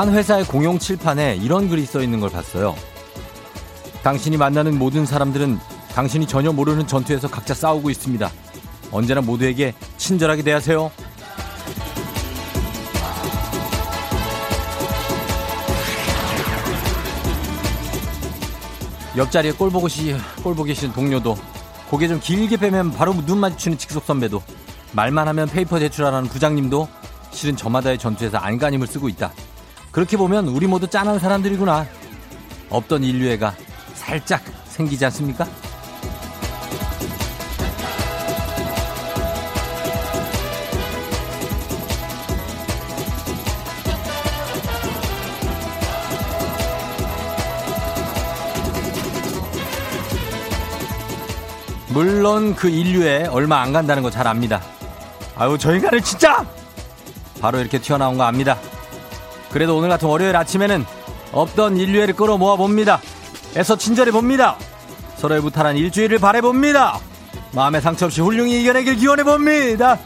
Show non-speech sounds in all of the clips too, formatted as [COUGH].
한 회사의 공용 칠판에 이런 글이 써 있는 걸 봤어요. 당신이 만나는 모든 사람들은 당신이 전혀 모르는 전투에서 각자 싸우고 있습니다. 언제나 모두에게 친절하게 대하세요. 옆자리에 꼴 보고 시, 꼴 보기 싫은 동료도 고개 좀 길게 빼면 바로 눈 마주치는 직속 선배도 말만 하면 paper 제출하라는 부장님도 실은 저마다의 전투에서 안간힘을 쓰고 있다. 그렇게 보면 우리 모두 짠한 사람들이구나. 없던 인류애가 살짝 생기지 않습니까? 물론 그 인류에 얼마 안 간다는 거 잘 압니다. 아유, 저 인간을 진짜! 바로 이렇게 튀어나온 거 압니다. 그래도 오늘 같은 월요일 아침에는 없던 인류애를 끌어모아 봅니다. 애써 친절해 봅니다. 서로의 무탈한 일주일을 바래봅니다. 마음의 상처 없이 훌륭히 이겨내길 기원해 봅니다.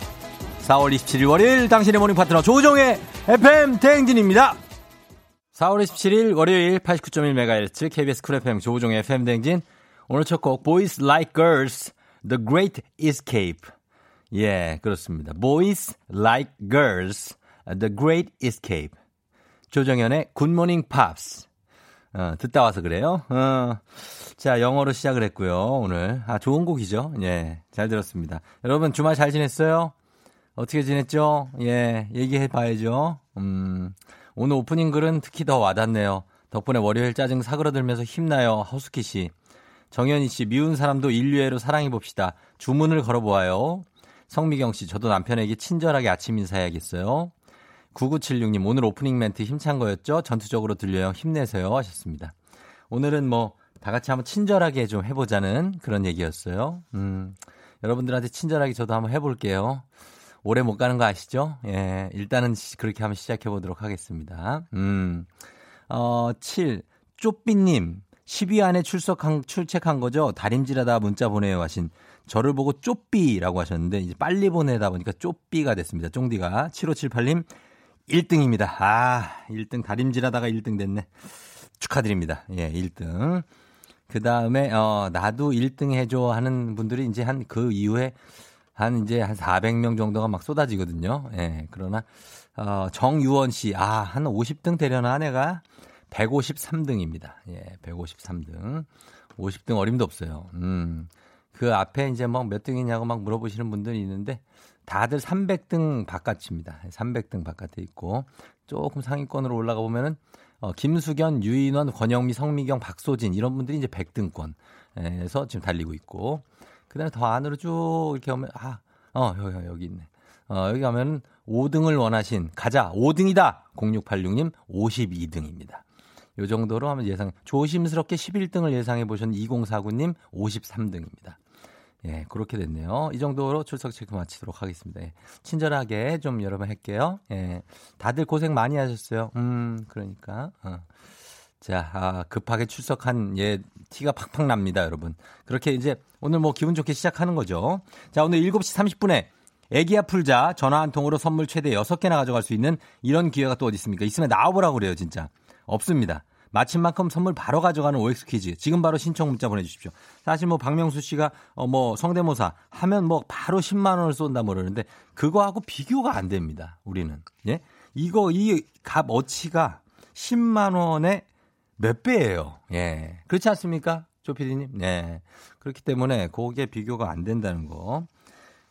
4월 27일 월요일 당신의 morning 파트너 조우종의 FM 대행진입니다. 4월 27일 월요일 89.1MHz KBS 쿨 FM 조우종의 FM 대행진 오늘 첫 곡 Boys Like Girls The Great Escape 예 그렇습니다. Boys Like Girls The Great Escape 조정현의 굿모닝 팝스 어, 듣다 와서 그래요. 어, 자, 영어로 시작을 했고요, 오늘. 아, 좋은 곡이죠. 예, 잘 들었습니다. 여러분, 주말 잘 지냈어요? 어떻게 지냈죠? 예, 얘기해 봐야죠. 음, 오늘 오프닝 글은 특히 더 와닿네요. 덕분에 월요일 짜증 사그러들면서 힘나요. 허스키 씨. 정현희 씨, 미운 사람도 인류애로 사랑해 봅시다. 주문을 걸어보아요. 성미경 씨, 저도 남편에게 친절하게 아침 인사해야겠어요. 9976님, 오늘 오프닝 멘트 힘찬 거였죠? 전투적으로 들려요. 힘내세요. 하셨습니다. 오늘은 뭐, 다 같이 한번 친절하게 좀 해보자는 그런 얘기였어요. 음, 여러분들한테 친절하게 저도 한번 해볼게요. 오래 못 가는 거 아시죠? 예, 일단은 그렇게 한번 시작해 보도록 하겠습니다. 음, 어, 7. 쪼삐님, 10위 안에 출석한, 출첵한 거죠? 다림질하다 문자 보내요 하신 저를 보고 쪼삐라고 하셨는데, 이제 빨리 보내다 보니까 쪼삐가 됐습니다. 쫑디가. 7578님, 1등입니다. 아, 1등 다림질하다가 1등 됐네. 축하드립니다. 예, 1등. 그 다음에, 어, 나도 1등 해줘 하는 분들이 이제 한 그 이후에 한 이제 한 400명 정도가 막 쏟아지거든요. 예, 그러나, 어, 정유원 씨, 아, 한 50등 되려나, 내가? 153등입니다. 예, 153등. 50등 어림도 없어요. 음. 그 앞에 이제 뭐몇 등이냐고 막 물어보시는 분들이 있는데 다들 300등 바깥입니다. 300등 바깥에 있고 조금 상위권으로 올라가 보면은 어, 김수견, 유인원, 권영미, 성미경, 박소진 이런 분들이 이제 100등권에서 지금 달리고 있고 그다음에 더 안으로 쭉 이렇게 오면 아, 어, 여기 여기 있네. 어, 여기 가면은 5등을 원하신 가자 5등이다. 0686님 52등입니다. 요 정도로 하면 예상 조심스럽게 11등을 예상해 보셨는 2049님 53등입니다. 예, 그렇게 됐네요. 이 정도로 출석 체크 마치도록 하겠습니다. 예, 친절하게 좀 여러분 할게요. 예, 다들 고생 많이 하셨어요. 음, 그러니까. 어. 자, 아, 급하게 출석한 예 티가 팍팍 납니다, 여러분. 그렇게 이제 오늘 뭐 기분 좋게 시작하는 거죠. 자, 오늘 7시 30분에 애기야 풀자 전화 한 통으로 선물 최대 6개나 가져갈 수 있는 이런 기회가 또 어디 있습니까? 있으면 나와보라고 그래요, 진짜. 없습니다. 마친 만큼 선물 바로 가져가는 OX 퀴즈. 지금 바로 신청 문자 보내주십시오. 사실 뭐 박명수 씨가 어 뭐 성대모사 하면 뭐 바로 10만 원을 쏜다 뭐 그러는데 그거하고 비교가 안 됩니다. 우리는. 예? 이거 이 값 어치가 10만 원의 몇 배예요. 예. 그렇지 않습니까? 조피디님? 네. 그렇기 때문에 그게 비교가 안 된다는 거.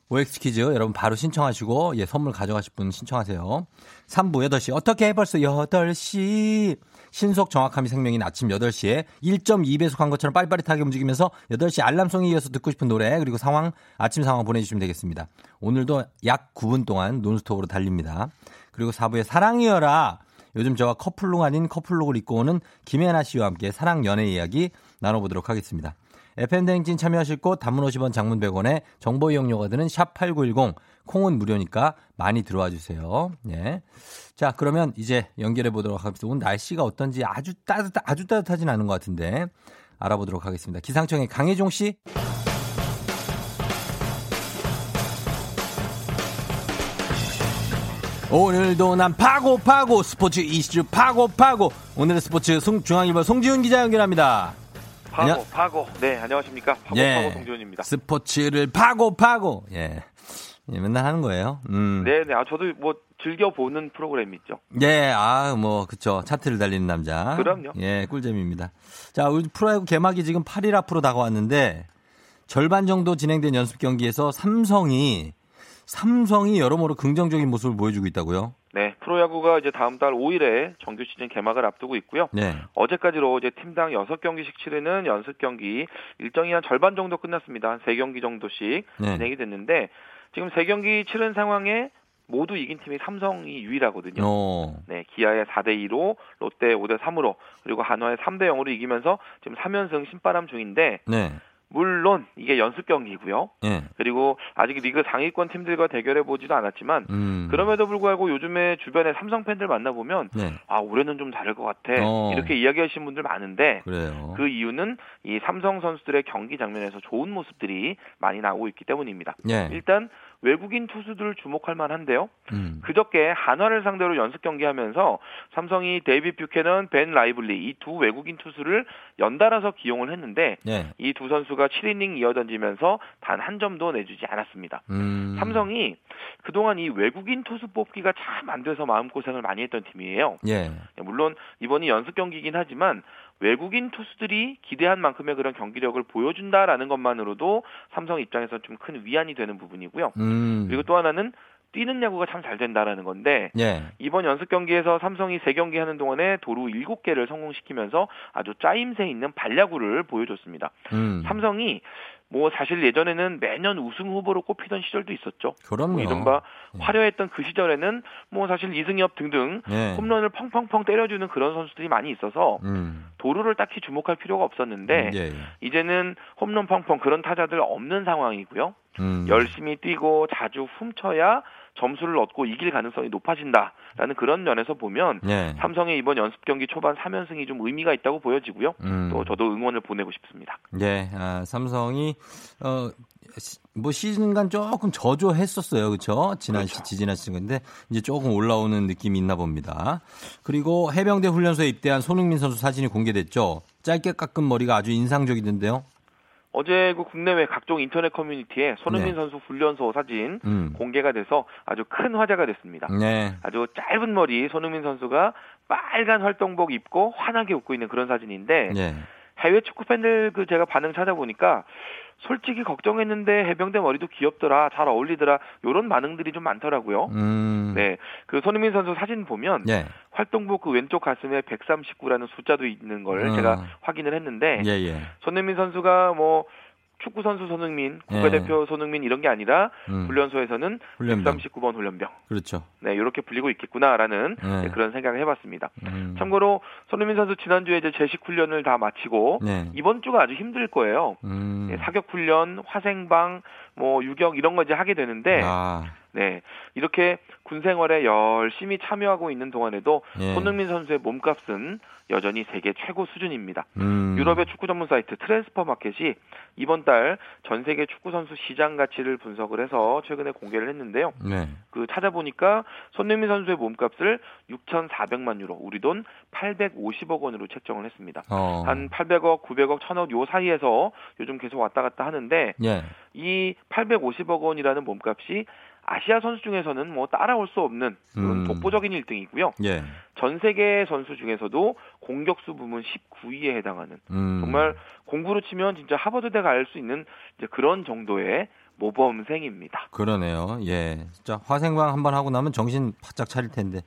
OX 퀴즈 여러분 바로 신청하시고 예, 선물 가져가실 분 신청하세요. 3부 8시 어떻게 해 벌써 8시 신속 정확함이 생명인 아침 8시에 1.2배속 한 것처럼 빨리빠릿하게 움직이면서 8시 알람송에 이어서 듣고 싶은 노래 그리고 상황 아침 상황 보내주시면 되겠습니다. 오늘도 약 9분 동안 논스톱으로 달립니다. 그리고 4부에 사랑이여라 요즘 저와 커플룩 아닌 커플룩을 입고 오는 김혜나 씨와 함께 사랑 연애 이야기 나눠보도록 하겠습니다. FM대행진 참여하실 곳 단문 50원 장문 100원에 정보 이용료가 드는 샵8910 콩은 무료니까 많이 들어와 주세요. 예. 자, 그러면 이제 연결해 보도록 하겠습니다. 오늘 날씨가 어떤지 아주 따뜻 아주 따뜻하진 않은 것 같은데 알아보도록 하겠습니다. 기상청의 강혜종 씨. 오늘도 난 파고 파고 스포츠 이슈 파고 파고 오늘의 스포츠 송, 중앙일보 송지훈 기자 연결합니다. 파고 안녕? 파고 네 안녕하십니까 파고 예, 파고 송지훈입니다. 스포츠를 파고 파고 예. 예 맨날 하는 거예요. 음. 네 네 아 저도 뭐 즐겨 보는 프로그램 있죠. 예, 아, 뭐, 그쵸. 차트를 달리는 남자. 그럼요. 예, 꿀잼입니다. 자, 우리 프로야구 개막이 지금 8일 앞으로 다가왔는데, 절반 정도 진행된 연습 경기에서 삼성이 삼성이 여러모로 긍정적인 모습을 보여주고 있다고요? 네, 프로야구가 이제 다음 달 5일에 정규 시즌 개막을 앞두고 있고요. 네. 어제까지로 이제 팀당 6경기씩 치르는 연습 경기 일정이 한 절반 정도 끝났습니다. 한 3경기 정도씩 네. 진행이 됐는데 지금 3경기 치른 상황에 모두 이긴 팀이 삼성이 유일하거든요. 오. 어. 네, 기아의 4대 2로 롯데 5대 3으로 그리고 한화의 3대 0으로 이기면서 지금 3연승 신바람 중인데 네. 물론 이게 연습 경기고요. 예. 그리고 아직 리그 상위권 팀들과 대결해 보지도 않았지만 음. 그럼에도 불구하고 요즘에 주변에 삼성 팬들 만나 보면 네. 아 올해는 좀 다를 것 같아 어. 이렇게 이야기하시는 분들 많은데 그래요. 그 이유는 이 삼성 선수들의 경기 장면에서 좋은 모습들이 많이 나오고 있기 때문입니다. 예. 일단 외국인 투수들 주목할 만한데요. 음. 그저께 한화를 상대로 연습 경기하면서 삼성이 데이비 뷰캐넌, 벤 라이블리 이 두 외국인 투수를 연달아서 기용을 했는데 네. 이두 선수가 7이닝 이어 던지면서 단 한 점도 내주지 않았습니다. 음. 삼성이 그동안 이 외국인 투수 뽑기가 참 안 돼서 마음고생을 많이 했던 팀이에요. 예. 물론 이번이 연습 경기이긴 하지만 외국인 투수들이 기대한 만큼의 그런 경기력을 보여준다라는 것만으로도 삼성 입장에서 좀 큰 위안이 되는 부분이고요. 음. 그리고 또 하나는 뛰는 야구가 참 잘 된다라는 건데 예. 이번 연습 경기에서 삼성이 3경기 하는 동안에 도루 7개를 성공시키면서 아주 짜임새 있는 발야구를 보여줬습니다. 음. 삼성이 뭐 사실 예전에는 매년 우승 후보로 꼽히던 시절도 있었죠. 그럼요. 뭐 이른바 예. 화려했던 그 시절에는 뭐 사실 이승엽 등등 예. 홈런을 펑펑펑 때려주는 그런 선수들이 많이 있어서 음. 도루를 딱히 주목할 필요가 없었는데 음, 예, 예. 이제는 홈런 펑펑 그런 타자들 없는 상황이고요. 음. 열심히 뛰고 자주 훔쳐야 점수를 얻고 이길 가능성이 높아진다라는 그런 면에서 보면 네. 삼성의 이번 연습 경기 초반 3연승이 좀 의미가 있다고 보여지고요. 음. 또 저도 응원을 보내고 싶습니다. 네, 아, 삼성이 어, 뭐 시즌간 조금 저조했었어요, 그렇죠? 지난 그렇죠. 시, 지난 시즌인데 이제 조금 올라오는 느낌이 있나 봅니다. 그리고 해병대 훈련소에 입대한 손흥민 선수 사진이 공개됐죠. 짧게 깎은 머리가 아주 인상적이던데요. 어제 그 국내외 각종 인터넷 커뮤니티에 손흥민 네. 선수 훈련소 사진 음. 공개가 돼서 아주 큰 화제가 됐습니다. 네. 아주 짧은 머리 손흥민 선수가 빨간 활동복 입고 환하게 웃고 있는 그런 사진인데 네. 해외 축구 팬들 그 제가 반응 찾아보니까 솔직히 걱정했는데 해병대 머리도 귀엽더라, 잘 어울리더라, 이런 반응들이 좀 많더라고요. 음. 네, 그 손흥민 선수 사진 보면 예. 활동복 그 왼쪽 가슴에 139라는 숫자도 있는 걸 어. 제가 확인을 했는데 예, 예. 손흥민 선수가 뭐 축구 선수 손흥민, 국가대표 예. 손흥민 이런 게 아니라 음. 훈련소에서는 훈련병. 139번 훈련병. 그렇죠. 네, 이렇게 불리고 있겠구나라는 예. 네, 그런 생각을 해봤습니다. 음. 참고로 손흥민 선수 지난주에 이제 제식 훈련을 다 마치고 네. 이번 주가 아주 힘들 거예요. 음. 네, 사격 훈련, 화생방, 뭐 유격 이런 거 이제 하게 되는데. 아. 네. 이렇게 군 생활에 열심히 참여하고 있는 동안에도 예. 손흥민 선수의 몸값은 여전히 세계 최고 수준입니다. 음. 유럽의 축구 전문 사이트 트랜스퍼 마켓이 이번 달 전 세계 축구 선수 시장 가치를 분석을 해서 최근에 공개를 했는데요. 네. 그 찾아보니까 손흥민 선수의 몸값을 6,400만 유로, 우리 돈 850억 원으로 책정을 했습니다. 어. 한 800억, 900억, 1000억 요 사이에서 요즘 계속 왔다 갔다 하는데 예. 이 850억 원이라는 몸값이 아시아 선수 중에서는 뭐 따라올 수 없는 그런 음. 독보적인 1등이고요. 예. 전 세계 선수 중에서도 공격수 부문 19위에 해당하는 음. 정말 공부로 치면 진짜 하버드대 갈 수 있는 이제 그런 정도의 모범생입니다. 그러네요. 예. 진짜 화생방 한번 하고 나면 정신 바짝 차릴 텐데.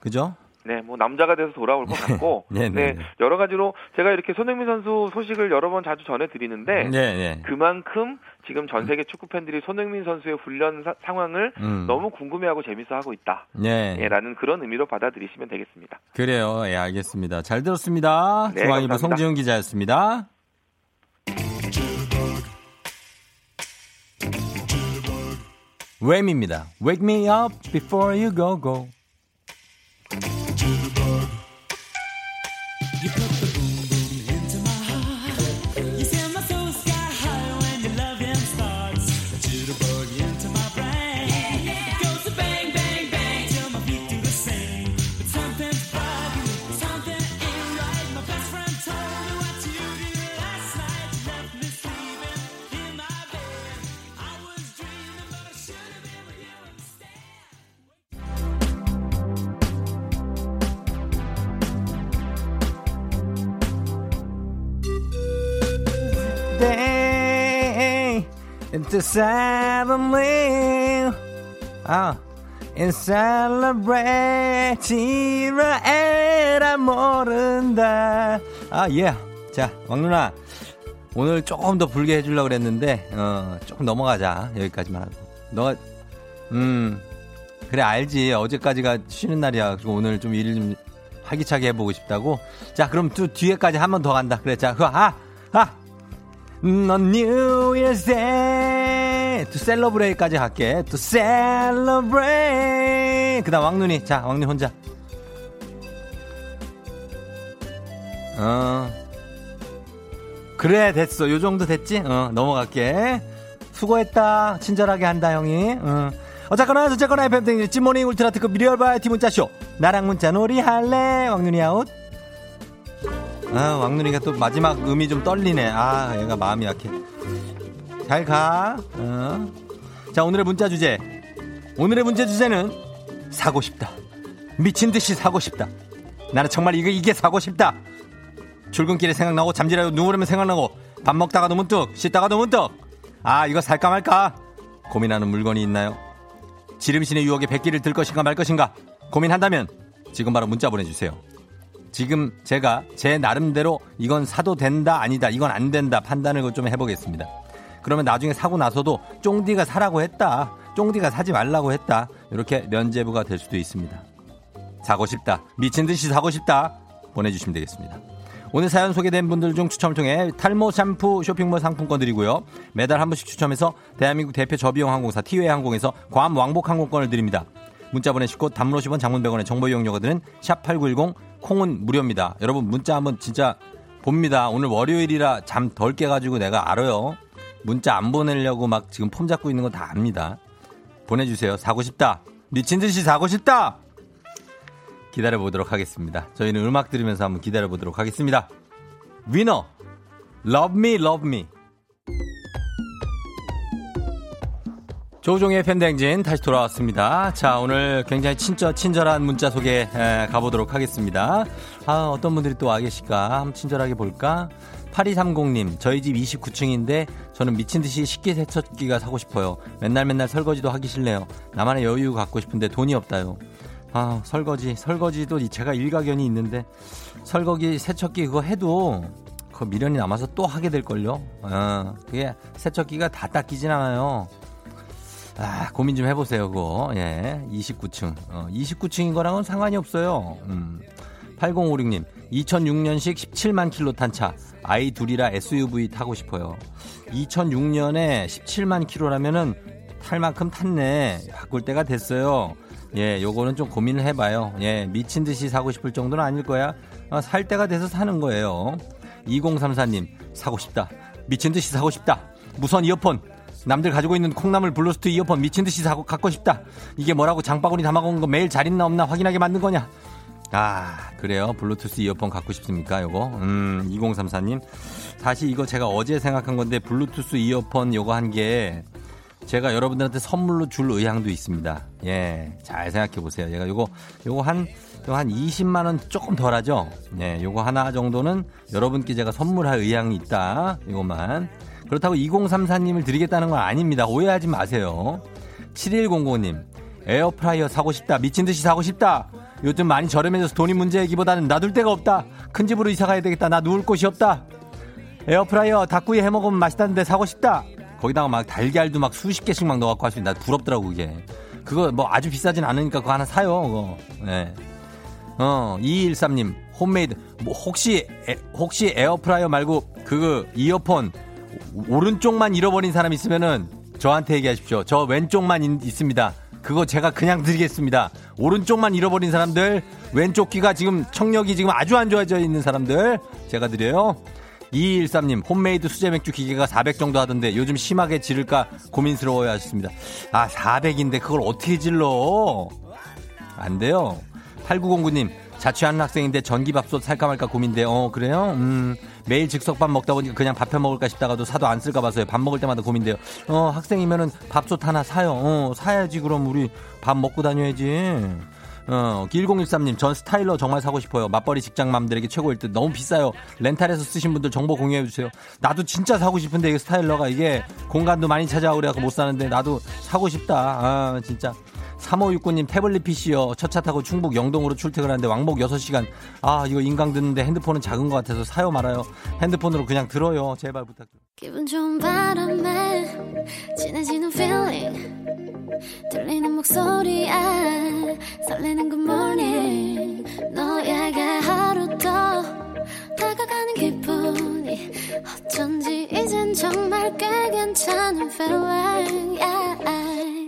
그죠? 네, 뭐 남자가 돼서 돌아올 것 같고, [LAUGHS] 네, 네, 네, 여러 가지로 제가 이렇게 손흥민 선수 소식을 여러 번 자주 전해 드리는데, 네, 네. 그만큼 지금 전 세계 축구 팬들이 손흥민 선수의 훈련 사, 상황을 음. 너무 궁금해하고 재밌어하고 있다, 네, 예, 라는 그런 의미로 받아들이시면 되겠습니다. 그래요, 예, 알겠습니다. 잘 들었습니다. 네, 중앙일보 송지훈 기자였습니다. 웸입니다. Wake me up before you go go. Suddenly 아 and celebrate 지라에라 모른다 아 예. 자 왕누나 오늘 조금 더 불게 해주려고 그랬는데 어 조금 넘어가자. 여기까지만 하고. 너가 음 그래 알지. 어제까지가 쉬는 날이야. 그리고 오늘 좀 일을 좀 활기차게 해보고 싶다고. 자 그럼 또 뒤에까지 한 번 더 간다. 그래 자 그거 아아 넌 To celebrate까지 갈게. to celebrate 그 다음 왕눈이. 자 왕눈이 혼자. 어. 그래 됐어. 요 정도 됐지? 어 넘어갈게. 수고했다. 친절하게 한다 형이. 어. 어쨌거나 어쨌거나 FM 땡 찐모닝 울트라 특급 미리얼 바이티 문자쇼. 나랑 문자 놀이 할래? 왕눈이 아웃. 아 왕눈이가 또 마지막 음이 좀 떨리네. 아 얘가 마음이 약해 잘 가. 어. 자 오늘의 문자 주제. 오늘의 문제 주제는 사고 싶다. 미친 듯이 사고 싶다. 나는 정말 이거 이게 사고 싶다. 출근길에 생각나고 잠지라도 누우려면 생각나고 밥 먹다가 너문 떡 씻다가 너문 떡아 이거 살까 말까? 고민하는 물건이 있나요? 지름신의 유혹에 백기를 들 것인가 말 것인가 고민한다면 지금 바로 문자 보내주세요. 지금 제가 제 나름대로 이건 사도 된다 아니다 이건 안 된다 판단을 좀 해보겠습니다. 그러면 나중에 사고 나서도 쫑디가 사라고 했다. 쫑디가 사지 말라고 했다. 이렇게 면제부가 될 수도 있습니다. 사고 싶다. 미친 듯이 사고 싶다. 보내주시면 되겠습니다. 오늘 사연 소개된 분들 중 추첨을 통해 탈모 샴푸 쇼핑몰 상품권 드리고요. 매달 한 번씩 추첨해서 대한민국 대표 저비용 항공사 티웨이 항공에서 괌 왕복 항공권을 드립니다. 문자 보내시고 단문 50원 장문 100원의 정보 이용료가 드는 샵8910 콩은 무료입니다. 여러분 문자 한번 진짜 봅니다. 오늘 월요일이라 잠 덜 깨가지고 내가 알아요. 문자 안 보내려고 막 지금 폼 잡고 있는 거 다 압니다. 보내주세요. 사고 싶다. 미친 듯이 사고 싶다. 기다려보도록 하겠습니다. 저희는 음악 들으면서 한번 기다려보도록 하겠습니다. 위너, Love Me, Love Me. 조종의 팬댕진 다시 돌아왔습니다. 자, 오늘 굉장히 친절, 친절한 문자 소개 에, 가보도록 하겠습니다. 아, 어떤 분들이 또 와 계실까? 한번 친절하게 볼까? 8230님, 저희 집 29층인데 저는 미친 듯이 식기 세척기가 사고 싶어요. 맨날 맨날 설거지도 하기 싫네요. 나만의 여유 갖고 싶은데 돈이 없다요. 아, 설거지, 설거지도 제가 일가견이 있는데 설거지 세척기 그거 해도 그 미련이 남아서 또 하게 될걸요. 아, 그게 세척기가 다 닦이진 않아요. 아, 고민 좀 해보세요, 그거. 예, 29층. 어, 29층인 거랑은 상관이 없어요. 음. 8056님, 2006년식 17만 킬로 탄 차. 아이 둘이라 SUV 타고 싶어요. 2006년에 17만 킬로라면은 탈 만큼 탔네. 바꿀 때가 됐어요. 예, 요거는 좀 고민을 해봐요. 예, 미친 듯이 사고 싶을 정도는 아닐 거야. 아, 살 때가 돼서 사는 거예요. 2034님, 사고 싶다. 미친 듯이 사고 싶다. 무선 이어폰. 남들 가지고 있는 콩나물 블루투스 이어폰 미친 듯이 사고 갖고 싶다. 이게 뭐라고 장바구니 담아온 거 매일 잘 있나 없나 확인하게 만든 거냐? 아, 그래요. 블루투스 이어폰 갖고 싶습니까? 요거. 음, 2034님. 사실 이거 제가 어제 생각한 건데 블루투스 이어폰 요거 한 개 제가 여러분들한테 선물로 줄 의향도 있습니다. 예, 잘 생각해 보세요. 제가 요거 요거 한 한 20만 원 조금 덜하죠. 예, 요거 하나 정도는 여러분께 제가 선물할 의향이 있다. 이것만. 그렇다고 2034님을 드리겠다는 건 아닙니다. 오해하지 마세요. 7105님, 에어프라이어 사고 싶다. 미친 듯이 사고 싶다. 요즘 많이 저렴해져서 돈이 문제이기보다는 놔둘 데가 없다. 큰 집으로 이사 가야 되겠다. 나 누울 곳이 없다. 에어프라이어 닭구이 해 먹으면 맛있다는데 사고 싶다. 거기다가 막 달걀도 막 수십 개씩 막 넣어갖고 할 수 있나 부럽더라고 그게. 그거 뭐 아주 비싸진 않으니까 그거 하나 사요. 그거. 네. 어 2213님 홈메이드 뭐 혹시 에, 혹시 에어프라이어 말고 그 이어폰 오른쪽만 잃어버린 사람 있으면은 저한테 얘기하십시오. 저 왼쪽만 있, 있습니다. 그거 제가 그냥 드리겠습니다. 오른쪽만 잃어버린 사람들, 왼쪽 귀가 지금 청력이 지금 아주 안 좋아져 있는 사람들 제가 드려요. 2213님, 홈메이드 수제 맥주 기계가 400 정도 하던데 요즘 심하게 지를까 고민스러워요 하셨습니다. 아, 400인데 그걸 어떻게 질러? 안 돼요. 8909님, 자취하는 학생인데 전기밥솥 살까 말까 고민돼. 어, 그래요? 음, 매일 즉석밥 먹다 보니까 그냥 밥 해 먹을까 싶다가도 사도 안 쓸까 봐서요. 밥 먹을 때마다 고민돼요. 어, 학생이면은 밥솥 하나 사요. 어, 사야지. 그럼 우리 밥 먹고 다녀야지. 어, 1013님, 전 스타일러 정말 사고 싶어요. 맞벌이 직장맘들에게 최고일 듯. 너무 비싸요. 렌탈해서 쓰신 분들 정보 공유해주세요. 나도 진짜 사고 싶은데, 이게 스타일러가 이게 공간도 많이 찾아오고 그래갖고 못 사는데, 나도 사고 싶다. 아, 진짜. 3569님 태블릿 PC요. 첫 차 타고 충북 영동으로 출퇴근하는데 왕복 6시간. 아, 이거 인강 듣는데 핸드폰은 작은 것 같아서 사요 말아요. 핸드폰으로 그냥 들어요. 제발 부탁드려요. 기분 좋은 바람에 진해지는 feeling 들리는 목소리에 설레는 good morning 너에게 하루 더 다가가는 기분이 어쩐지 이젠 정말 꽤 괜찮은 feeling yeah.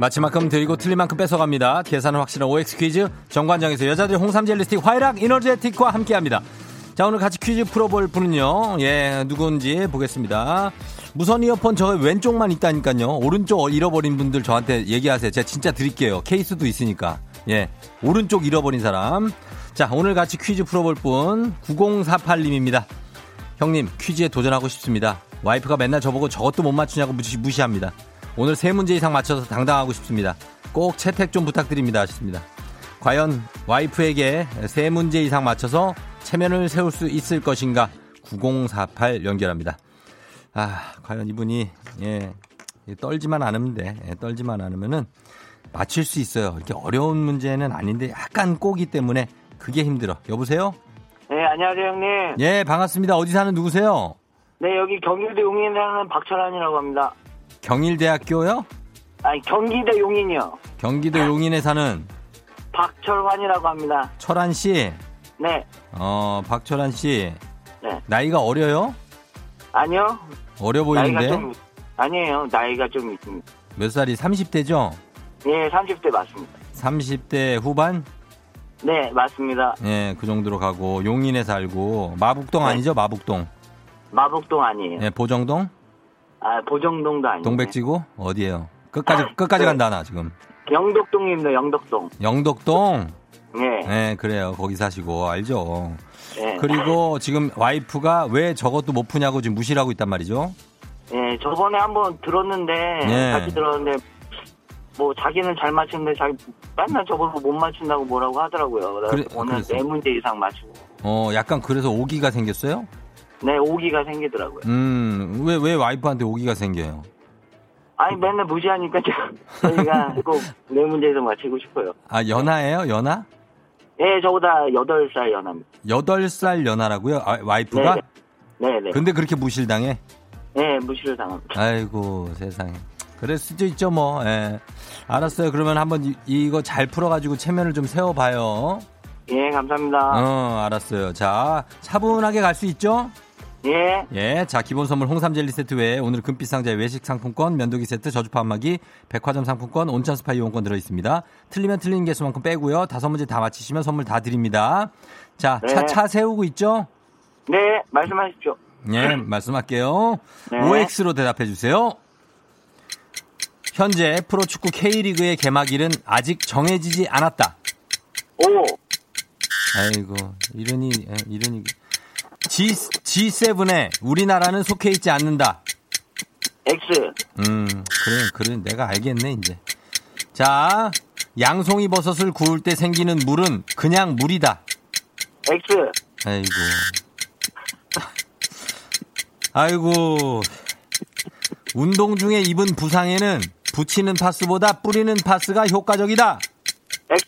마치 만큼 드리고 틀린 만큼 뺏어갑니다. 계산은 확실한 OX 퀴즈 정관장에서 여자들 홍삼 젤리 스틱 화이락 이너제틱과 함께합니다. 자 오늘 같이 퀴즈 풀어볼 분은요. 예 누군지 보겠습니다. 무선 이어폰 저 왼쪽만 있다니까요. 오른쪽 잃어버린 분들 저한테 얘기하세요. 제가 진짜 드릴게요. 케이스도 있으니까. 예. 오른쪽 잃어버린 사람. 자, 오늘 같이 퀴즈 풀어볼 분 9048님입니다. 형님, 퀴즈에 도전하고 싶습니다. 와이프가 맨날 저보고 저것도 못 맞추냐고 무시, 무시합니다. 오늘 세 문제 이상 맞춰서 당당하고 싶습니다. 꼭 채택 좀 부탁드립니다. 하셨습니다. 과연 와이프에게 세 문제 이상 맞춰서 체면을 세울 수 있을 것인가? 9048 연결합니다. 아, 과연 이분이, 예, 떨지만 않으면 돼. 예, 떨지만 않으면은 맞출 수 있어요. 이렇게 어려운 문제는 아닌데 약간 꼬기 때문에 그게 힘들어. 여보세요? 네, 안녕하세요, 형님. 예, 반갑습니다. 어디 사는 누구세요? 네, 여기 경일대 용인에 사는 박철환이라고 합니다. 경일대학교요? 아니, 경기대 용인이요. 경기도 용인에 사는 박철환이라고 합니다. 철환 씨? 네. 어, 박철환 씨. 네. 나이가 어려요? 아니요. 어려 보이는데? 좀, 아니에요. 나이가 좀 있습니다. 몇 살이 30대죠? 예, 30대 맞습니다. 30대 후반? 네, 맞습니다. 예, 그 정도로 가고 용인에 살고 마북동 네. 아니죠? 마북동. 마북동 아니에요. 예, 보정동? 아, 보정동도 아니에요. 동백지구? 어디에요? 끝까지 아, 끝까지 네. 간다 나 지금. 영덕동입니다. 영덕동. 영덕동? 네. 네, 그래요. 거기 사시고 알죠. 네. 그리고 지금 와이프가 왜 저것도 못 푸냐고 지금 무시를 하고 있단 말이죠. 네, 저번에 한번 들었는데 네. 같이 들었는데 뭐 자기는 잘 맞추는데 자기 맨날 저보고 못 맞춘다고 뭐라고 하더라고요. 그래, 오늘 네 문제 이상 맞추고. 어, 약간 그래서 오기가 생겼어요? 네, 오기가 생기더라고요. 음, 왜, 왜 와이프한테 오기가 생겨요? 아니, 맨날 무시하니까 저희가 [LAUGHS] 꼭네 문제 이상 맞추고 싶어요. 아, 연하예요? 연하? 네, 저보다 8살 연하입니다. 8살 연하라고요? 아, 와이프가? 네네. 네네. 근데 그렇게 무시를 당해? 네, 무시를 당합니다. 아이고, 세상에. 그럴 수도 있죠, 뭐. 예. 알았어요. 그러면 한번 이, 이거 잘 풀어가지고 체면을 좀 세워봐요. 예, 감사합니다. 어, 알았어요. 자, 차분하게 갈 수 있죠? 예. 예. 자, 기본 선물 홍삼 젤리 세트 외에 오늘 금빛 상자에 외식 상품권, 면도기 세트, 저주파 한마기, 백화점 상품권, 온천 스파 이용권 들어 있습니다. 틀리면 틀린 개수만큼 빼고요. 다섯 문제 다 맞히시면 선물 다 드립니다. 자, 네. 차, 차 세우고 있죠? 네, 말씀하십시오. 예, 말씀할게요. 네. OX로 대답해 주세요. 현재 프로축구 K리그의 개막일은 아직 정해지지 않았다. 오. 아이고, 이러니, 이러니. G, G7에 우리나라는 속해 있지 않는다. X. 음, 그래, 그래, 내가 알겠네, 이제. 자, 양송이 버섯을 구울 때 생기는 물은 그냥 물이다. X. 아이고. 아이고. 운동 중에 입은 부상에는 붙이는 파스보다 뿌리는 파스가 효과적이다. X.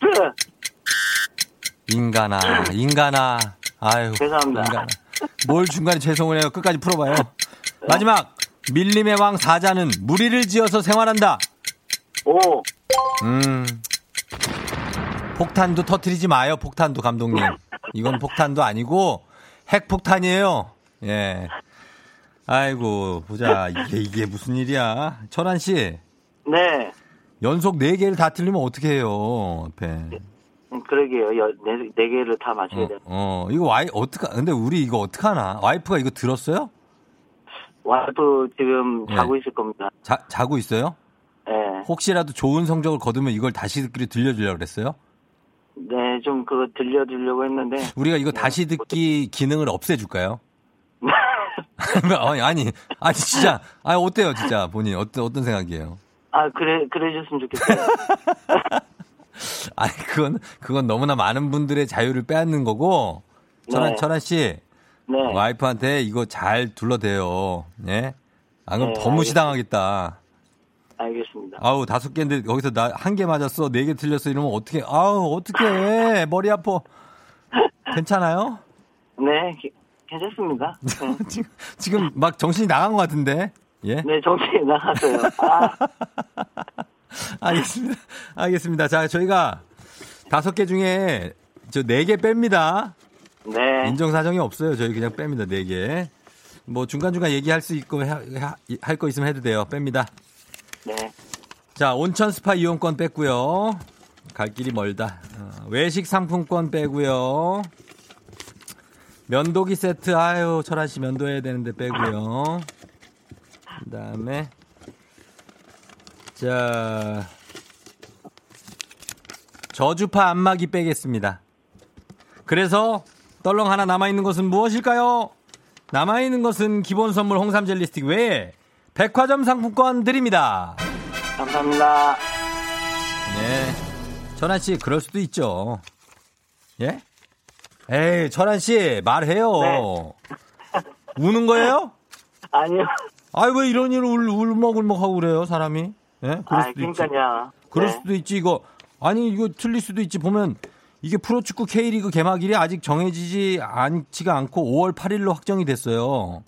인간아, 인간아. 아유. 죄송합니다. 인간아. 뭘 중간에 죄송을 해요. 끝까지 풀어봐요. 마지막. 밀림의 왕 사자는 무리를 지어서 생활한다. 오. 음. 폭탄도 터트리지 마요. 폭탄도 감독님. 이건 폭탄도 아니고 핵폭탄이에요. 예. 아이고 보자 이게 이게 무슨 일이야 철한 씨. 네. 연속 4 개를 다 틀리면 어떻게 해요? 앞에. 음, 그러게요. 여, 네, 네 개를 다 맞춰야 돼. 어, 어, 이거 와이, 어떡하, 근데 우리 이거 어떡하나? 와이프가 이거 들었어요? 와이프 지금 네. 자고 있을 겁니다. 자, 자고 있어요? 네. 혹시라도 좋은 성적을 거두면 이걸 다시 듣기로 들려주려고 그랬어요? 네, 좀 그거 들려주려고 했는데. 우리가 이거 다시 듣기 기능을 없애줄까요? [LAUGHS] [LAUGHS] 아니, 아니, 아니, 진짜. 아 어때요, 진짜, 본인. 어떤, 어떤 생각이에요? 아, 그래, 그래 줬으면 좋겠어요. [LAUGHS] [LAUGHS] 아니, 그건, 그건 너무나 많은 분들의 자유를 빼앗는 거고, 천안, 네. 천안 씨. 네. 와이프한테 이거 잘 둘러대요. 예? 안 그럼 네, 더 무시당하겠다. 알겠습니다. 아우, 다섯 개인데 여기서 나 한 개 맞았어. 네 개 틀렸어. 이러면 어떻게, 아우, 어떻게 머리 아파. 괜찮아요? 네, 괜찮습니다. 네. [LAUGHS] 지금, 지금 막 정신이 나간 것 같은데? 예? 네, 정신이 나갔어요. 아. [LAUGHS] [LAUGHS] 알겠습니다. 알겠습니다. 자, 저희가 다섯 개 중에 저 네 개 뺍니다. 네. 인정사정이 없어요. 저희 그냥 뺍니다. 네 개. 뭐 중간중간 얘기할 수 있고 할 거 있으면 해도 돼요. 뺍니다. 네. 자, 온천 스파 이용권 뺐고요. 갈 길이 멀다. 어, 외식 상품권 빼고요. 면도기 세트 아유 철아 씨 면도해야 되는데 빼고요. 그다음에 자 저주파 안마기 빼겠습니다. 그래서 떨렁 하나 남아 있는 것은 무엇일까요? 남아 있는 것은 기본 선물 홍삼 젤리 스틱 외에 백화점 상품권 드립니다. 감사합니다. 네. 전화 씨 그럴 수도 있죠. 예? 에이, 철한 씨, 말해요. 네. 우는 거예요? [LAUGHS] 아니요. 아이, 왜 이런 일을 울, 울먹울먹하고 그래요, 사람이? 예? 그럴 수도 아, 그러니까요. 있지. 그럴 네. 수도 있지, 이거. 아니, 이거 틀릴 수도 있지. 보면, 이게 프로축구 K리그 개막일이 아직 정해지지 않지가 않고 5월 8일로 확정이 됐어요.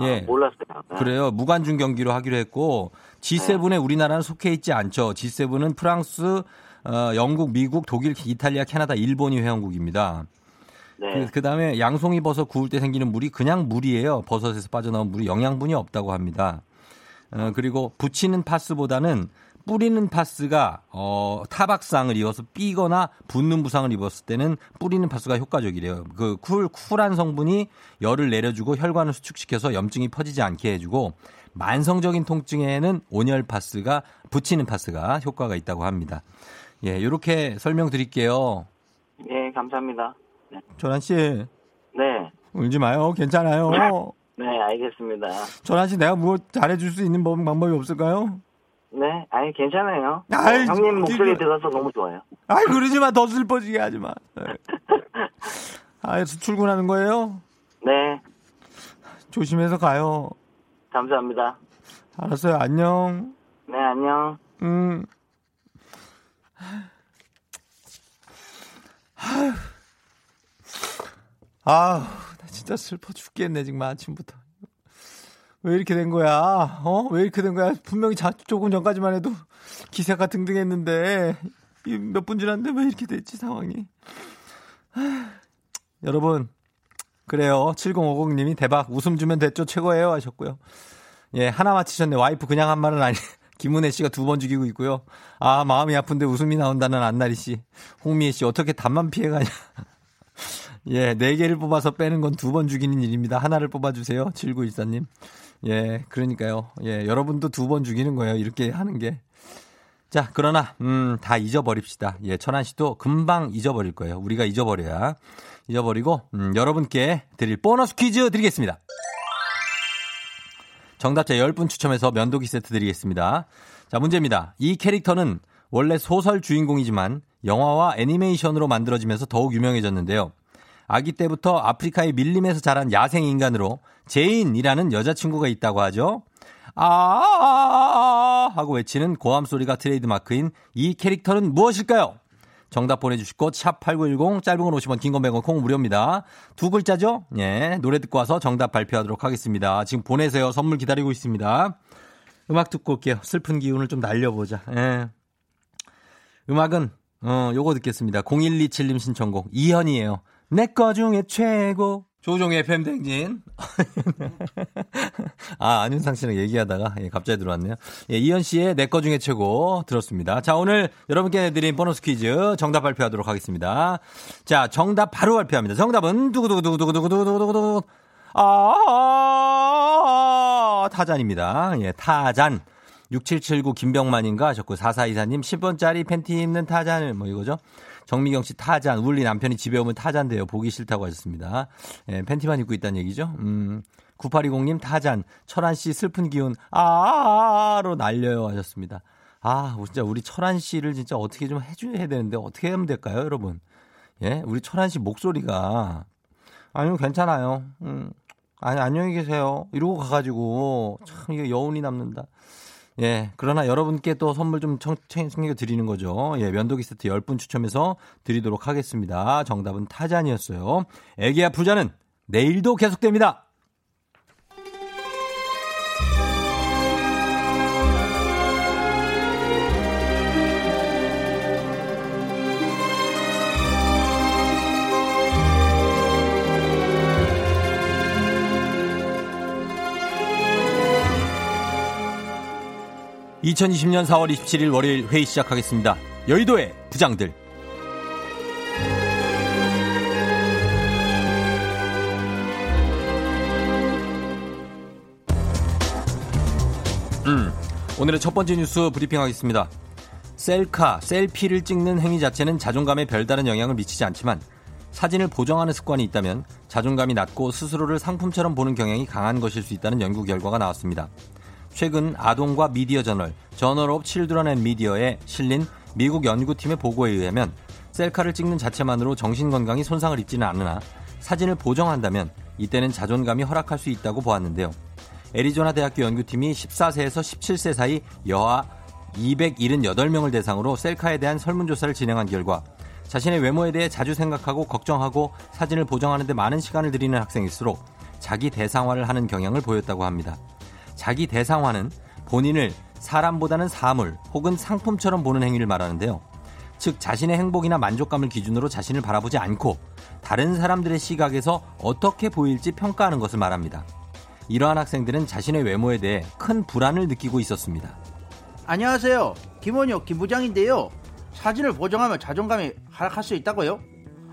예. 아, 몰랐어요. 네. 그래요. 무관중 경기로 하기로 했고, G7에 네. 우리나라는 속해 있지 않죠. G7은 프랑스, 어, 영국, 미국, 독일, 이탈리아, 캐나다, 일본이 회원국입니다. 네. 그 다음에 양송이 버섯 구울 때 생기는 물이 그냥 물이에요. 버섯에서 빠져나온 물이 영양분이 없다고 합니다. 어, 그리고 붙이는 파스보다는 뿌리는 파스가 어, 타박상을 입어서 삐거나 붓는 부상을 입었을 때는 뿌리는 파스가 효과적이래요. 그 쿨, 쿨한 성분이 열을 내려주고 혈관을 수축시켜서 염증이 퍼지지 않게 해주고 만성적인 통증에는 온열 파스가 붙이는 파스가 효과가 있다고 합니다. 예, 이렇게 설명드릴게요. 예, 감사합니다. 네. 조란 씨. 네. 울지 마요. 괜찮아요. [LAUGHS] 네, 알겠습니다. 조란 씨, 내가 뭐 잘해줄 수 있는 방법이 없을까요? 네, 아니 괜찮아요. 아이, 형님 목소리 들어서 너무 좋아요. 아이 그러지 마, 더 슬퍼지게 하지 마. 네. [LAUGHS] 아, 출근하는 거예요? 네. 조심해서 가요. 감사합니다. 알았어요. 안녕. 네, 안녕. 음. 아휴. 아우, 나 진짜 슬퍼 죽겠네, 지금 아침부터. 왜 이렇게 된 거야? 어? 왜 이렇게 된 거야? 분명히 자, 조금 전까지만 해도 기세가 등등했는데, 몇 분 지났는데 왜 이렇게 됐지, 상황이. [SIGHS] 여러분, 그래요. 7050님이 대박, 웃음 주면 됐죠, 최고예요. 하셨고요. 예, 하나 맞히셨네. 와이프 그냥 한 말은 아니, [LAUGHS] 김은혜 씨가 두 번 죽이고 있고요. 아, 마음이 아픈데 웃음이 나온다는 안나리 씨. 홍미애 씨, 어떻게 답만 피해가냐. 예, 네 개를 뽑아서 빼는 건 두 번 죽이는 일입니다. 하나를 뽑아주세요. 7914님. 예, 그러니까요. 예, 여러분도 두 번 죽이는 거예요. 이렇게 하는 게. 자, 그러나, 음, 다 잊어버립시다. 예, 천안 씨도 금방 잊어버릴 거예요. 우리가 잊어버려야. 잊어버리고, 음, 여러분께 드릴 보너스 퀴즈 드리겠습니다. 정답자 10분 추첨해서 면도기 세트 드리겠습니다. 자, 문제입니다. 이 캐릭터는 원래 소설 주인공이지만 영화와 애니메이션으로 만들어지면서 더욱 유명해졌는데요. 아기 때부터 아프리카의 밀림에서 자란 야생 인간으로 제인이라는 여자친구가 있다고 하죠. 아 하고 외치는 고함 소리가 트레이드 마크인 이 캐릭터는 무엇일까요? 정답 보내주실 곳, 샵8910, 짧은 건 50원, 긴 건 100원, 콩 무료입니다. 두 글자죠? 예, 노래 듣고 와서 정답 발표하도록 하겠습니다. 지금 보내세요. 선물 기다리고 있습니다. 음악 듣고 올게요. 슬픈 기운을 좀 날려보자. 예. 음악은, 어, 요거 듣겠습니다. 0127님 신청곡, 이현이에요. 내 거 중에 최고. 조우종의 FM 대행진. [LAUGHS] 아, 안윤상 씨랑 얘기하다가 예, 갑자기 들어왔네요. 예, 이현 씨의 내 거 중에 최고 들었습니다. 자, 오늘 여러분께 내드린 보너스 퀴즈 정답 발표하도록 하겠습니다. 자, 정답 바로 발표합니다. 정답은 두구두구두구두구두구두구두구 아, 타잔입니다. 예, 타잔. 6779 김병만인가 하셨고 4424님 10번짜리 팬티 입는 타잔을 뭐 이거죠? 정미경 씨 타잔, 울리 남편이 집에 오면 타잔돼요. 보기 싫다고 하셨습니다. 예, 팬티만 입고 있다는 얘기죠. 음, 9820님 타잔, 철한 씨 슬픈 기운, 아로 날려요 하셨습니다. 아, 진짜 우리 철한 씨를 진짜 어떻게 좀 해줘야 되는데 어떻게 하면 될까요, 여러분? 예, 우리 철한 씨 목소리가 아니요, 괜찮아요. 음, 아니, 안녕히 계세요. 이러고 가가지고 참 이게 여운이 남는다. 예, 그러나 여러분께 또 선물 좀 청, 챙겨 드리는 거죠. 예, 면도기 세트 10분 추첨해서 드리도록 하겠습니다. 정답은 타잔이었어요. 애기야 부자는 내일도 계속됩니다. 2020년 4월 27일 월요일 회의 시작하겠습니다. 여의도의 부장들. 음, 오늘의 첫 번째 뉴스 브리핑 하겠습니다. 셀카, 셀피를 찍는 행위 자체는 자존감에 별다른 영향을 미치지 않지만 사진을 보정하는 습관이 있다면 자존감이 낮고 스스로를 상품처럼 보는 경향이 강한 것일 수 있다는 연구 결과가 나왔습니다. 최근 아동과 미디어 저널 Journal of Children and Media에 실린 미국 연구팀의 보고에 의하면 셀카를 찍는 자체만으로 정신 건강이 손상을 입지는 않으나 사진을 보정한다면 이때는 자존감이 하락할 수 있다고 보았는데요. 애리조나 대학교 연구팀이 14세에서 17세 사이 여아 278명을 대상으로 셀카에 대한 설문조사를 진행한 결과 자신의 외모에 대해 자주 생각하고 걱정하고 사진을 보정하는 데 많은 시간을 들이는 학생일수록 자기 대상화를 하는 경향을 보였다고 합니다. 자기 대상화는 본인을 사람보다는 사물 혹은 상품처럼 보는 행위를 말하는데요. 즉 자신의 행복이나 만족감을 기준으로 자신을 바라보지 않고 다른 사람들의 시각에서 어떻게 보일지 평가하는 것을 말합니다. 이러한 학생들은 자신의 외모에 대해 큰 불안을 느끼고 있었습니다. 안녕하세요. 김원혁 김부장인데요. 사진을 보정하면 자존감이 하락할 수 있다고요?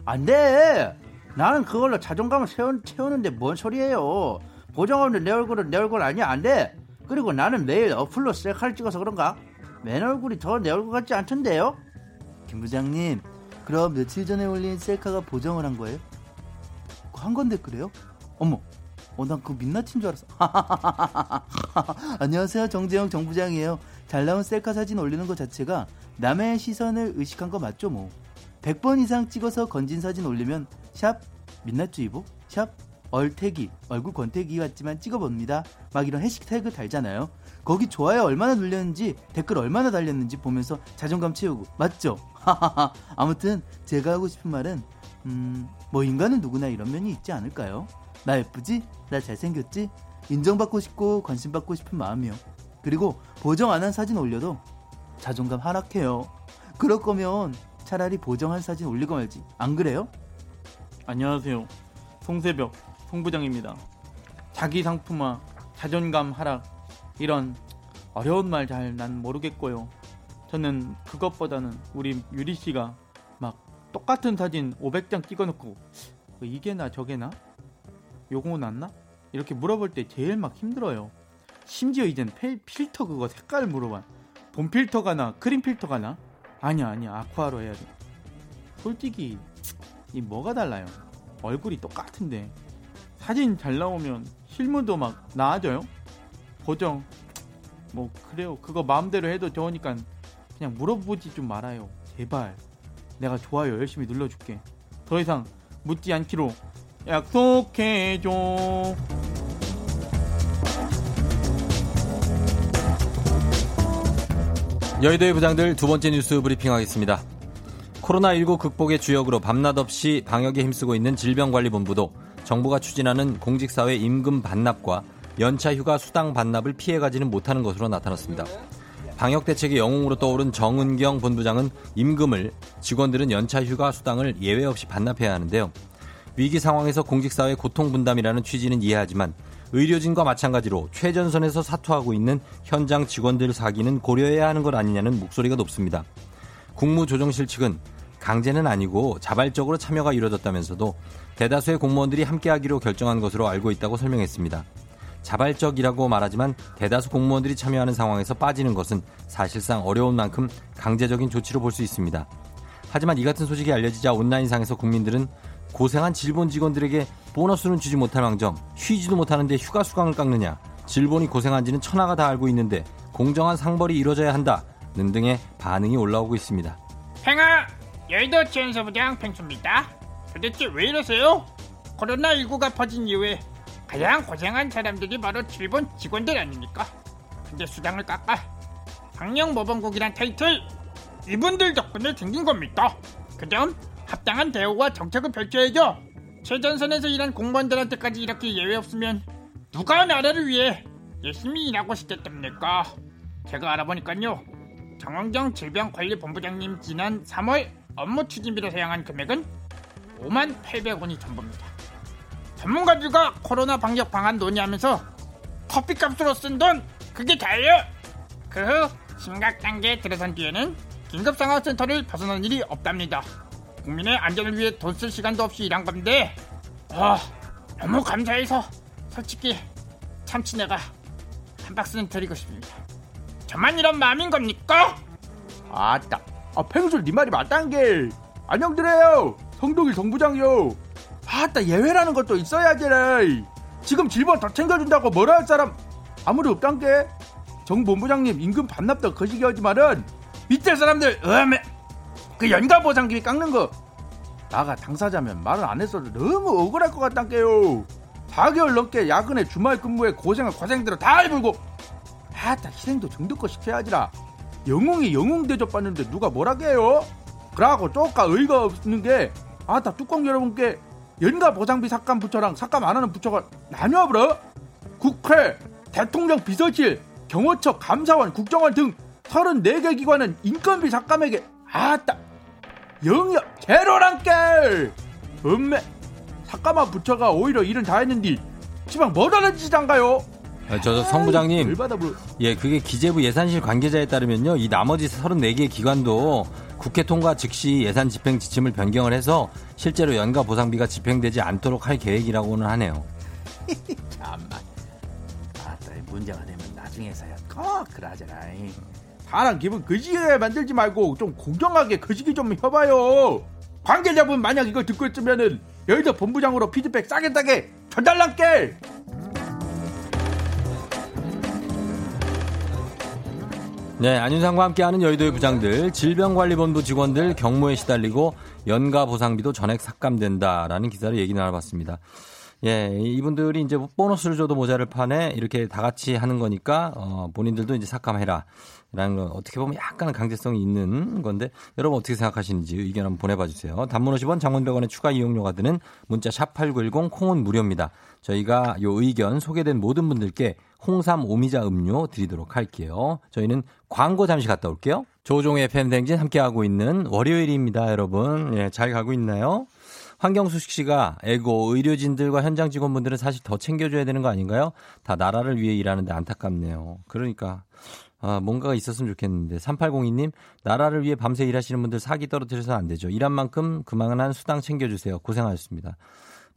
안 돼. 나는 그걸로 자존감을 채우는데 뭔 소리예요. 보정하는 내 얼굴은 내 얼굴 아니야 안 돼. 그리고 나는 매일 어플로 셀카를 찍어서 그런가? 맨 얼굴이 더 내 얼굴 같지 않던데요? 김 부장님, 그럼 며칠 전에 올린 셀카가 보정을 한 거예요? 한 건데 그래요? 어머, 어, 난그 민낯인 줄 알았어. [LAUGHS] 안녕하세요. 정재영 정부장이에요. 잘 나온 셀카 사진 올리는 것 자체가 남의 시선을 의식한 거 맞죠, 뭐. 100번 이상 찍어서 건진 사진 올리면 샵 민낯주의보, 샵 얼태기, 얼굴 권태기 같지만 찍어봅니다. 막 이런 해시태그 달잖아요. 거기 좋아요 얼마나 눌렸는지 댓글 얼마나 달렸는지 보면서 자존감 채우고 맞죠? 아무튼 제가 하고 싶은 말은 음, 뭐 인간은 누구나 이런 면이 있지 않을까요? 나 예쁘지? 나 잘생겼지? 인정받고 싶고 관심받고 싶은 마음이요. 그리고 보정 안 한 사진 올려도 자존감 하락해요. 그럴 거면 차라리 보정한 사진 올리고 말지. 안 그래요? 안녕하세요. 송새벽 송부장입니다. 자기 상품화, 자존감 하락, 이런 어려운 말 잘 난 모르겠고요. 저는 그것보다는 우리 유리 씨가 막 똑같은 사진 500장 찍어놓고 어, 이게 나 저게 나? 요거 낫나? 이렇게 물어볼 때 제일 막 힘들어요. 심지어 이젠 필터 그거 색깔 물어봐. 봄 필터가 나, 크림 필터가 나? 아니야, 아니야. 아쿠아로 해야 돼. 솔직히 이 뭐가 달라요? 얼굴이 똑같은데 사진 잘 나오면 실물도 막 나아져요. 보정 뭐 그래요. 그거 마음대로 해도 좋으니까 그냥 물어보지 좀 말아요. 제발. 내가 좋아요 열심히 눌러줄게. 더 이상 묻지 않기로 약속해줘. 여의도의 부장들 두 번째 뉴스 브리핑하겠습니다. 코로나19 극복의 주역으로 밤낮 없이 방역에 힘쓰고 있는 질병관리본부도 정부가 추진하는 공직사회 임금 반납과 연차 휴가 수당 반납을 피해가지는 못하는 것으로 나타났습니다. 방역 대책의 영웅으로 떠오른 정은경 본부장은 임금을 직원들은 연차 휴가 수당을 예외 없이 반납해야 하는데요. 위기 상황에서 공직사회 고통 분담이라는 취지는 이해하지만 의료진과 마찬가지로 최전선에서 사투하고 있는 현장 직원들 사기는 고려해야 하는 것 아니냐는 목소리가 높습니다. 국무조정실 측은 강제는 아니고 자발적으로 참여가 이루어졌다면서도 대다수의 공무원들이 함께하기로 결정한 것으로 알고 있다고 설명했습니다. 자발적이라고 말하지만 대다수 공무원들이 참여하는 상황에서 빠지는 것은 사실상 어려운 만큼 강제적인 조치로 볼 수 있습니다. 하지만 이 같은 소식이 알려지자 온라인상에서 국민들은 고생한 질본 직원들에게 보너스는 주지 못할 망정 쉬지도 못하는데 휴가 수강을 깎느냐 질본이 고생한지는 천하가 다 알고 있는데 공정한 상벌이 이루어져야 한다 는 등의 반응이 올라오고 있습니다. 팽아 여의도 지원서부장 팽수입니다. 도대체 왜 이러세요? 코로나19가 퍼진 이후에 가장 고생한 사람들이 바로 질본 직원들 아닙니까? 근데 수당을 깎아 방역모범국이란 타이틀 이분들 덕분에 생긴 겁니다. 그점 합당한 대우와 정책을 펼쳐야죠. 최전선에서 일한 공무원들한테까지 이렇게 예외 없으면 누가 나라를 위해 열심히 일하고 싶겠답니까? 제가 알아보니까요. 정원경 질병관리본부장님 지난 3월 업무 추진비로 사용한 금액은 5만 800원이 전부입니다. 전문가들과 코로나 방역 방안 논의하면서 커피값으로 쓴 돈 그게 다예요. 그 후 심각 단계에 들어선 뒤에는 긴급상황센터를 벗어난 일이 없답니다. 국민의 안전을 위해 돈 쓸 시간도 없이 일한 건데 아 너무 감사해서 솔직히 참치 내가 한 박스는 드리고 싶습니다. 저만 이런 마음인 겁니까? 아따 아 팽술 네 말이 맞단 게 안녕 드려요 성동일 성부장이요. 아따 예외라는 것도 있어야지라 지금 질번 다 챙겨준다고 뭐라 할 사람 아무도 없단 게 정 본부장님 임금 반납도 거시기 하지만은 밑에 사람들 음에 그 연가 보상금이 깎는 거 나가 당사자면 말을 안 했어도 너무 억울할 것 같단게요. 4개월 넘게 야근에 주말 근무에 고생을 고생대로 다 해불고. 하다 희생도 정도껏 시켜야지라. 영웅이 영웅 대접 받는데 누가 뭐라게요? 그러고 쪼까 의의가 없는 게 아다 뚜껑 여러분께 연가 보상비 삭감 부처랑 삭감 안 하는 부처가 나뉘어 버려 국회 대통령 비서실 경호처 감사원 국정원 등 34개 기관은 인건비 삭감에게 아따 영역 제로란께 음매 삭감한 부처가 오히려 일은 다 했는데 지방 뭐 다른 짓인가요? 아, 저, 성 부장님. 예, 그게 기재부 예산실 관계자에 따르면요. 이 나머지 34개 기관도 국회 통과 즉시 예산 집행 지침을 변경을 해서 실제로 연가 보상비가 집행되지 않도록 할 계획이라고는 하네요. [LAUGHS] 참나. 아, 문제가 되면 나중에서야 꼭 그러잖아. 사람 기분 거지게 만들지 말고 좀 공정하게 거시기 좀 해봐요. 관계자분 만약 이거 듣고 있으면은 여의도 본부장으로 피드백 싸게 싸게 전달할게. 네, 안윤상과 함께하는 여의도의 부장들, 질병관리본부 직원들 경무에 시달리고 연가 보상비도 전액 삭감된다라는 기사를 얘기 나눠봤습니다. 예, 이분들이 이제 보너스를 줘도 모자를 판에 이렇게 다 같이 하는 거니까 어, 본인들도 이제 삭감해라. 라는 건 어떻게 보면 약간은 강제성이 있는 건데 여러분 어떻게 생각하시는지 의견 한번 보내봐 주세요. 단문 50원 장문병원의 추가 이용료가 드는 문자 샵8910 콩은 무료입니다. 저희가 요 의견 소개된 모든 분들께 홍삼 오미자 음료 드리도록 할게요. 저희는 광고 잠시 갔다 올게요. 조종의 팬댕진 함께하고 있는 월요일입니다, 여러분. 예, 잘 가고 있나요? 황경수 씨가 에고 의료진들과 현장 직원분들은 사실 더 챙겨줘야 되는 거 아닌가요? 다 나라를 위해 일하는데 안타깝네요. 그러니까 아, 뭔가가 있었으면 좋겠는데 3802님 나라를 위해 밤새 일하시는 분들 사기 떨어뜨려서 안 되죠. 일한 만큼 그만한 수당 챙겨주세요. 고생하셨습니다.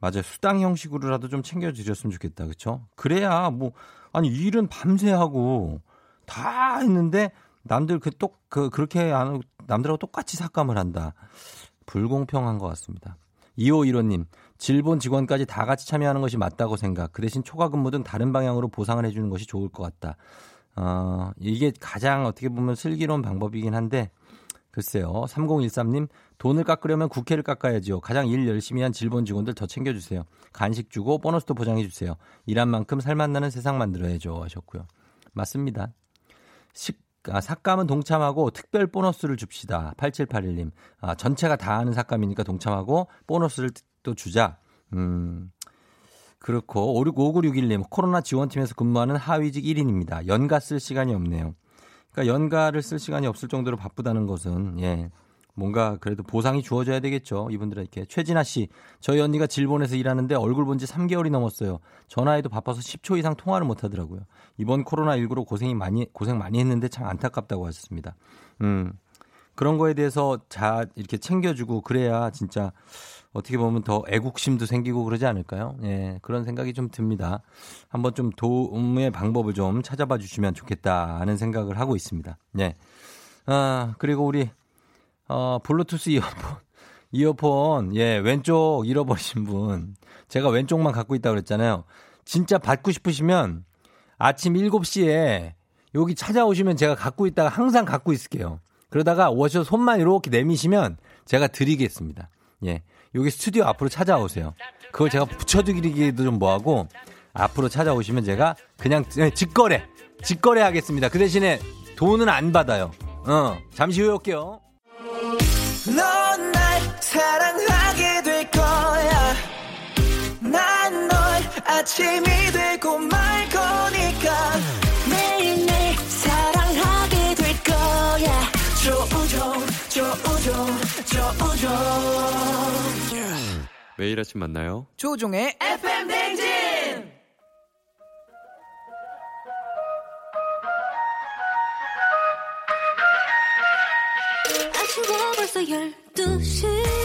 맞아요. 수당 형식으로라도 좀 챙겨주셨으면 좋겠다. 그렇죠? 그래야 뭐 아니 일은 밤새 하고 다 했는데 남들 그똑 그 그, 그렇게 안 남들하고 똑같이 삭감을 한다. 불공평한 것 같습니다. 2515님, 질본 직원까지 다 같이 참여하는 것이 맞다고 생각. 그 대신 초과 근무 등 다른 방향으로 보상을 해주는 것이 좋을 것 같다. 어, 이게 가장 어떻게 보면 슬기로운 방법이긴 한데, 글쎄요. 3013님, 돈을 깎으려면 국회를 깎아야죠. 가장 일 열심히 한 질본 직원들 더 챙겨주세요. 간식 주고 보너스도 보장해주세요. 일한 만큼 살맛나는 세상 만들어야죠. 하셨고요. 맞습니다. 식, 아, 삭감은 동참하고 특별 보너스를 줍시다. 8781님. 아, 전체가 다 하는 삭감이니까 동참하고 보너스를 또 주자. 음. 그렇고 565961님 코로나 지원팀에서 근무하는 하위직 1인입니다. 연가 쓸 시간이 없네요. 그러니까 연가를 쓸 시간이 없을 정도로 바쁘다는 것은 예. 뭔가 그래도 보상이 주어져야 되겠죠. 이분들에게. 최진아 씨, 저희 언니가 질본에서 일하는데 얼굴 본 지 3개월이 넘었어요. 전화해도 바빠서 10초 이상 통화를 못 하더라고요. 이번 코로나19로 고생이 많이, 고생 많이 했는데 참 안타깝다고 하셨습니다. 음. 그런 거에 대해서 자, 이렇게 챙겨주고 그래야 진짜 어떻게 보면 더 애국심도 생기고 그러지 않을까요? 예, 그런 생각이 좀 듭니다. 한번 좀 도움의 방법을 좀 찾아봐 주시면 좋겠다는 생각을 하고 있습니다. 예. 아, 그리고 우리 어, 블루투스 이어폰, [LAUGHS] 이어폰, 예, 왼쪽 잃어버리신 분. 제가 왼쪽만 갖고 있다고 그랬잖아요. 진짜 받고 싶으시면 아침 7시에 여기 찾아오시면 제가 갖고 있다가 항상 갖고 있을게요. 그러다가 오셔서 손만 이렇게 내미시면 제가 드리겠습니다. 예. 여기 스튜디오 앞으로 찾아오세요. 그걸 제가 붙여드리기도 좀 뭐하고 앞으로 찾아오시면 제가 그냥 예, 직거래, 직거래 하겠습니다. 그 대신에 돈은 안 받아요. 어, 잠시 후에 올게요. 사랑하게 될 거야 난널 아침이 되 매일 아침 만나요. 조우종의 FM 댕진!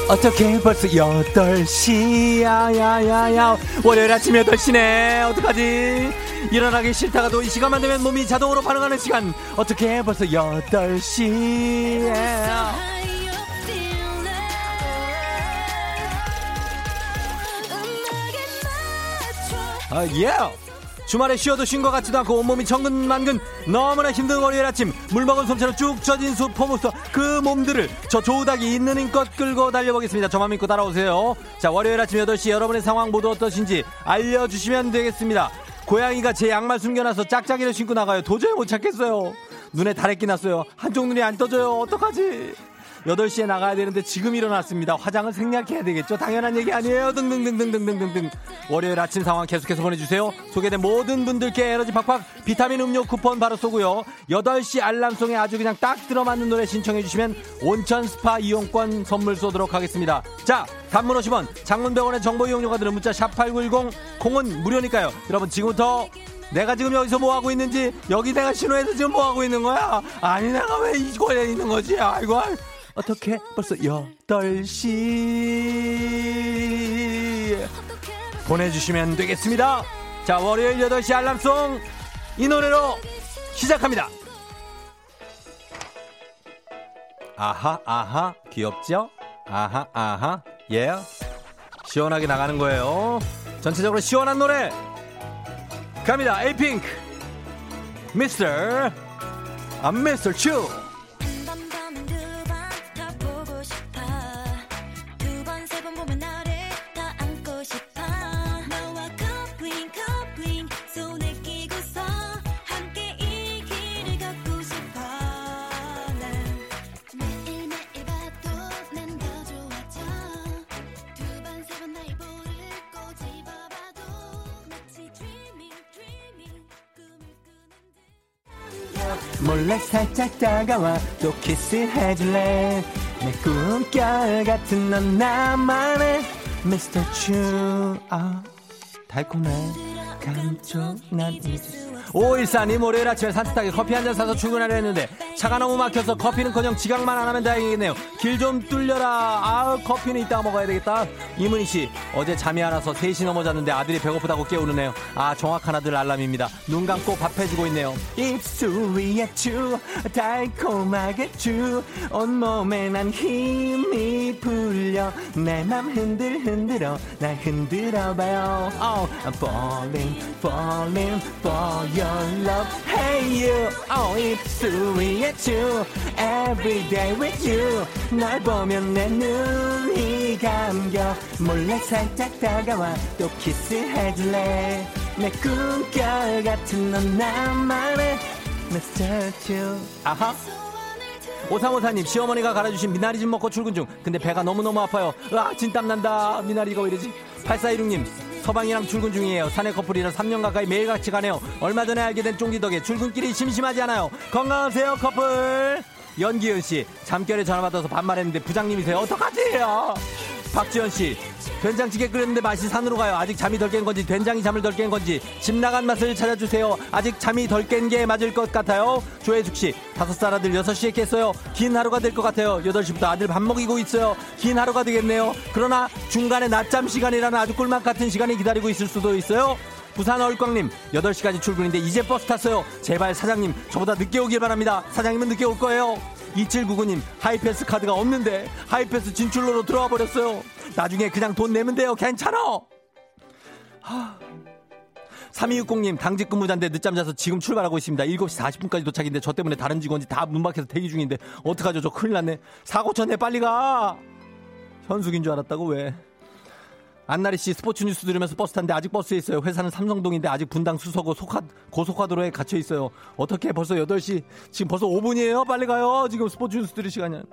어떻게 벌써 8시야 야 야 야. 월요일 아침 8시네. 어떡하지? 일어나기 싫다가도 이 시간만 되면 몸이 자동으로 반응하는 시간. 어떻게 벌써 8시에 아 예. 주말에 쉬어도 쉰 것 같지도 않고 온몸이 정근만근 너무나 힘든 월요일 아침 물 먹은 솜처럼 쭉 젖은 수 포모서 그 몸들을 저 조우닥이 있는 힘껏 끌고 달려보겠습니다. 저만 믿고 따라오세요. 자 월요일 아침 8시 여러분의 상황 모두 어떠신지 알려주시면 되겠습니다. 고양이가 제 양말 숨겨놔서 짝짝이를 신고 나가요. 도저히 못 찾겠어요. 눈에 다래끼 났어요. 한쪽 눈이 안 떠져요. 어떡하지? 8시에 나가야 되는데 지금 일어났습니다. 화장을 생략해야 되겠죠? 당연한 얘기 아니에요. 등등등등등등등등. 월요일 아침 상황 계속해서 보내주세요. 소개된 모든 분들께 에너지 팍팍 비타민 음료 쿠폰 바로 쏘고요. 8시 알람송에 아주 그냥 딱 들어맞는 노래 신청해주시면 온천 스파 이용권 선물 쏘도록 하겠습니다. 자, 단문 50원, 장문병원의 정보 이용료가 드는 문자 샵8910, 콩은 무료니까요. 여러분 지금부터 내가 지금 여기서 뭐 하고 있는지 여기 내가 신호에서 지금 뭐 하고 있는 거야? 아니 내가 왜 이곳에 있는 거지? 아이고 어떻게 벌써 8시 보내주시면 되겠습니다. 자, 월요일 8시 알람송 이 노래로 시작합니다. 아하, 아하, 귀엽죠? 아하, 아하, 예. Yeah. 시원하게 나가는 거예요. 전체적으로 시원한 노래 갑니다. 에이핑크, 미스터, 아, 미스터 츄. 몰래 살짝 다가와 또 키스해줄래? 내 꿈결 같은 넌 나만의 미스터 츄. 아, 달콤해. 감쪽 난 잊을 514님 월요일 아침에 산뜻하게 커피 한 잔 사서 출근하려 했는데 차가 너무 막혀서 커피는커녕 지각만 안 하면 다행이겠네요. 길 좀 뚫려라. 아 커피는 이따 먹어야 되겠다. 이문희 씨 어제 잠이 안 와서 3시 넘어 잤는데 아들이 배고프다고 깨우르네요. 아 정확한 아들 알람입니다. 눈 감고 밥 해주고 있네요. 입술 위에 쭈 달콤하게 쭈 온몸에 난 힘이 풀려 내 맘 흔들 흔들어 날 흔들어봐요. Oh, I'm falling, falling for your love. Hey you, oh 입술 위에 쭈 Every day with you. 날 보면 내 눈이 감겨. 몰래 살짝 다가와 또 키스해줄래? 내 꿈결 같은 넌 나만의 Mr. Chu. 아하. 오삼오사님 시어머니가 갈아주신 미나리 좀 먹고 출근 중. 근데 배가 너무너무 아파요. 으아 진땀 난다. 미나리가 왜 이러지? 8416님 서방이랑 출근 중이에요. 사내 커플이라 3년 가까이 매일 같이 가네요. 얼마 전에 알게 된 쫑디 덕에 출근길이 심심하지 않아요. 건강하세요 커플. 연기현 씨, 잠결에 전화 받아서 반말했는데 부장님이세요. 어떡하지요? 박지현 씨, 된장찌개 끓였는데 맛이 산으로 가요. 아직 잠이 덜 깬 건지, 된장이 잠을 덜 깬 건지, 집 나간 맛을 찾아주세요. 아직 잠이 덜 깬 게 맞을 것 같아요. 조혜숙 씨, 다섯 살 아들 여섯 시에 깼어요. 긴 하루가 될 것 같아요. 여덟 시부터 아들 밥 먹이고 있어요. 긴 하루가 되겠네요. 그러나 중간에 낮잠 시간이라는 아주 꿀맛 같은 시간이 기다리고 있을 수도 있어요. 부산 얼광님 8시까지 출근인데 이제 버스 탔어요 제발 사장님 저보다 늦게 오길 바랍니다 사장님은 늦게 올 거예요 2799님 하이패스 카드가 없는데 하이패스 진출로로 들어와 버렸어요. 나중에 그냥 돈 내면 돼요. 괜찮아! 3260님 당직 근무자인데 늦잠 자서 지금 출발하고 있습니다. 7시 40분까지 도착인데 저 때문에 다른 직원이 다 문 밖에서 대기 중인데 어떡하죠? 저 큰일 났네. 사고 쳤네 빨리 가! 현숙인 줄 알았다고 왜 안나리 씨 스포츠 뉴스 들으면서 버스 탔는데 아직 버스에 있어요. 회사는 삼성동인데 아직 분당 수서고 속화, 고속화도로에 갇혀 있어요. 어떻게 벌써 8시, 지금 벌써 5분이에요? 빨리 가요. 지금 스포츠 뉴스 들을 시간이야.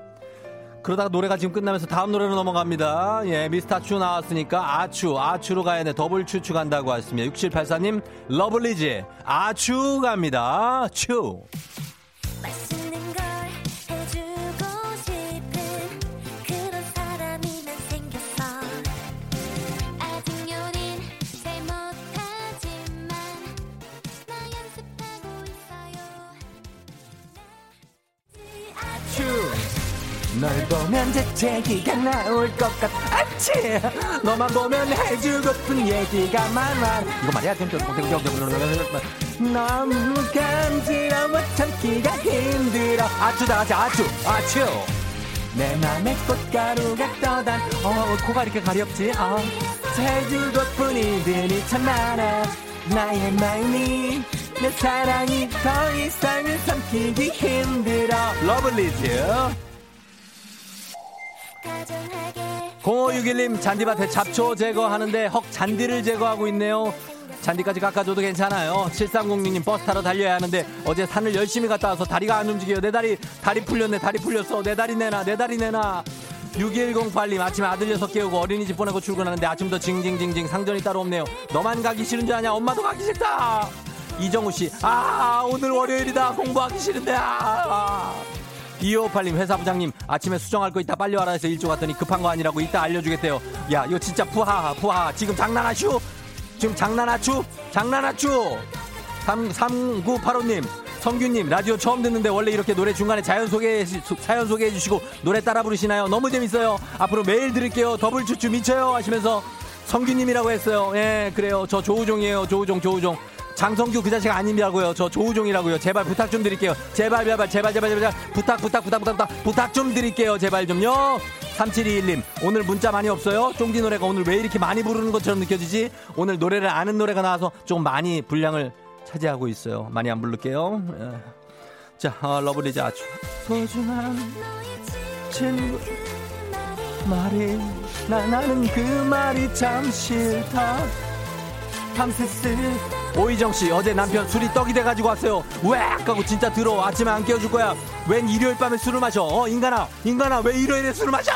그러다가 노래가 지금 끝나면서 다음 노래로 넘어갑니다. 예, 미스터 추 나왔으니까 아추, 아추로 가야 돼. 더블 추추 간다고 하셨습니다. 6784님, 러블리즈, 아추 갑니다. 추. 널 보면 재채기가 나올 것 같아 아치 너만 보면 해주고픈 얘기가 많아. 이거 말이야 너무 간지러워 참기가 힘들어. 아추 다 같이 아추 아추 내 맘에 꽃가루가 떠단. 어 코가 이렇게 가렵지? 어. 해주고픈 이들이 참 많아. 나의 마음이 내 사랑이 더 이상은 삼키기 힘들어. 러블리즈 0561님 잔디밭에 잡초 제거하는데 헉 잔디를 제거하고 있네요. 잔디까지 깎아줘도 괜찮아요. 7306님 버스 타러 달려야 하는데 어제 산을 열심히 갔다 와서 다리가 안 움직여요. 내 다리 다리 풀렸네 다리 풀렸어. 내 다리 내놔 내 다리 내놔. 6108님 아침에 아들 녀석 깨우고 어린이집 보내고 출근하는데 아침부터 징징징징 상전이 따로 없네요. 너만 가기 싫은 줄 아냐? 엄마도 가기 싫다. 이정우 씨, 아 오늘 월요일이다 공부하기 싫은데 아. 2558님 회사 부장님 아침에 수정할 거 있다 빨리 와라 해서 일조 갔더니 급한 거 아니라고 이따 알려주겠대요 야 이거 진짜 푸하하 푸하 지금 장난하슈 지금 장난하추 장난하추 3, 3985님 성규님 라디오 처음 듣는데 원래 이렇게 노래 중간에 자연 소개 사연 소개해 주시고 노래 따라 부르시나요? 너무 재밌어요. 앞으로 매일 들을게요. 더블 추추 미쳐요 하시면서 성규님이라고 했어요. 예 그래요. 저 조우종이에요. 조우종 조우종. 장성규 그 자식 아님이라고요. 저 조우종이라고요. 제발 부탁 좀 드릴게요. 제발 제발 제발 제발 제발 부탁 부탁 부탁 부탁 부탁 부탁 좀 드릴게요. 제발 좀요. 3721님 오늘 문자 많이 없어요. 쫑디 노래가 오늘 왜 이렇게 많이 부르는 것처럼 느껴지지? 오늘 노래를 아는 노래가 나와서 좀 많이 분량을 차지하고 있어요. 많이 안 부를게요. 예. 자 어, 러블리즈 Ah-Choo 소중한 친구 말이 나 나는 그 말이 참 싫다 탐세스 오희정 씨 어제 남편 술이 떡이 돼가지고 왔어요. 왜? 아까고 진짜 들어. 아침에 안 깨워줄 거야. 웬 일요일 밤에 술을 마셔? 어 인간아 인간아 왜 일요일에 술을 마셔?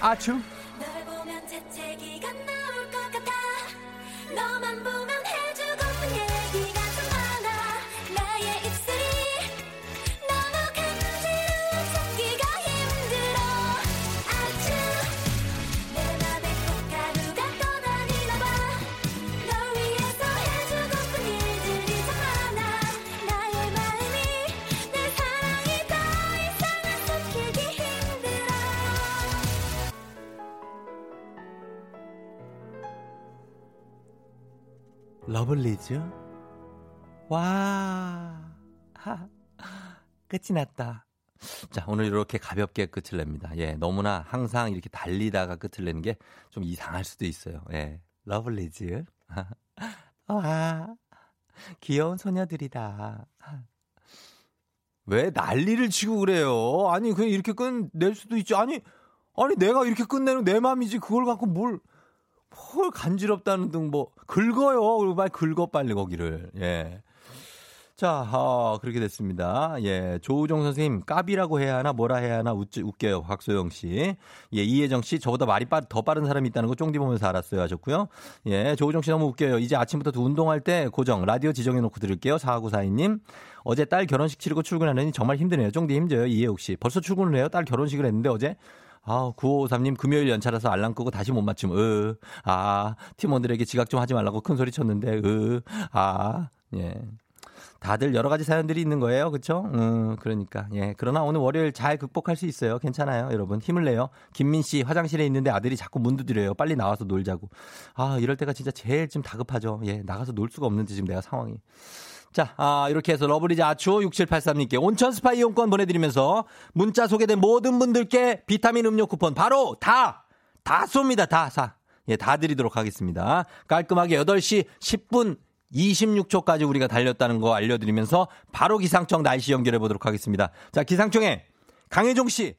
아추. 러블리즈? 와, 하, [LAUGHS] 끝이 났다. 자, 오늘 이렇게 가볍게 끝을 냅니다. 예, 너무나 항상 이렇게 달리다가 끝을 내는 게 좀 이상할 수도 있어요. 예, 러블리즈. [LAUGHS] 와, 귀여운 소녀들이다. 왜 난리를 치고 그래요? 아니, 그냥 이렇게 끝낼 수도 있죠. 아니, 아니, 내가 이렇게 끝내는 내 맘이지. 그걸 갖고 뭘, 헐 간지럽다는 등 뭐 긁어요. 그리고 빨리 긁어 빨리 거기를. 예. 자, 어, 그렇게 됐습니다. 예, 조우종 선생님, 까비라고 해야 하나, 뭐라 해야 하나, 웃, 웃겨요. 박소영 씨. 예, 이혜정 씨, 저보다 말이 빠, 더 빠른 사람이 있다는 거 쫑디 보면서 알았어요. 하셨고요. 예, 조우종 씨 너무 웃겨요. 이제 아침부터 운동할 때 고정, 라디오 지정해놓고 들을게요. 4942님. 어제 딸 결혼식 치르고 출근하느니 정말 힘드네요. 쫑디 힘져요. 이혜옥 씨. 벌써 출근을 해요? 딸 결혼식을 했는데 어제? 아, 9553님 금요일 연차라서 알람 끄고 다시 못 맞춤. 으, 아, 팀원들에게 지각 좀 하지 말라고 큰 소리 쳤는데, 으, 아, 예. 다들 여러 가지 사연들이 있는 거예요. 그렇죠? 음, 그러니까. 예. 그러나 오늘 월요일 잘 극복할 수 있어요. 괜찮아요. 여러분. 힘을 내요. 김민 씨 화장실에 있는데 아들이 자꾸 문 두드려요. 빨리 나와서 놀자고. 아, 이럴 때가 진짜 제일 좀 다급하죠. 예. 나가서 놀 수가 없는데 지금 내가 상황이. 자, 아, 이렇게 해서 러블리즈 Ah-Choo 6783님께 온천 스파 이용권 보내드리면서 문자 소개된 모든 분들께 비타민 음료 쿠폰 바로 다, 다 쏩니다. 다 사. 예, 다 드리도록 하겠습니다. 깔끔하게 8시 10분 26초까지 우리가 달렸다는 거 알려드리면서 바로 기상청 날씨 연결해 보도록 하겠습니다. 자, 기상청에 강혜종 씨.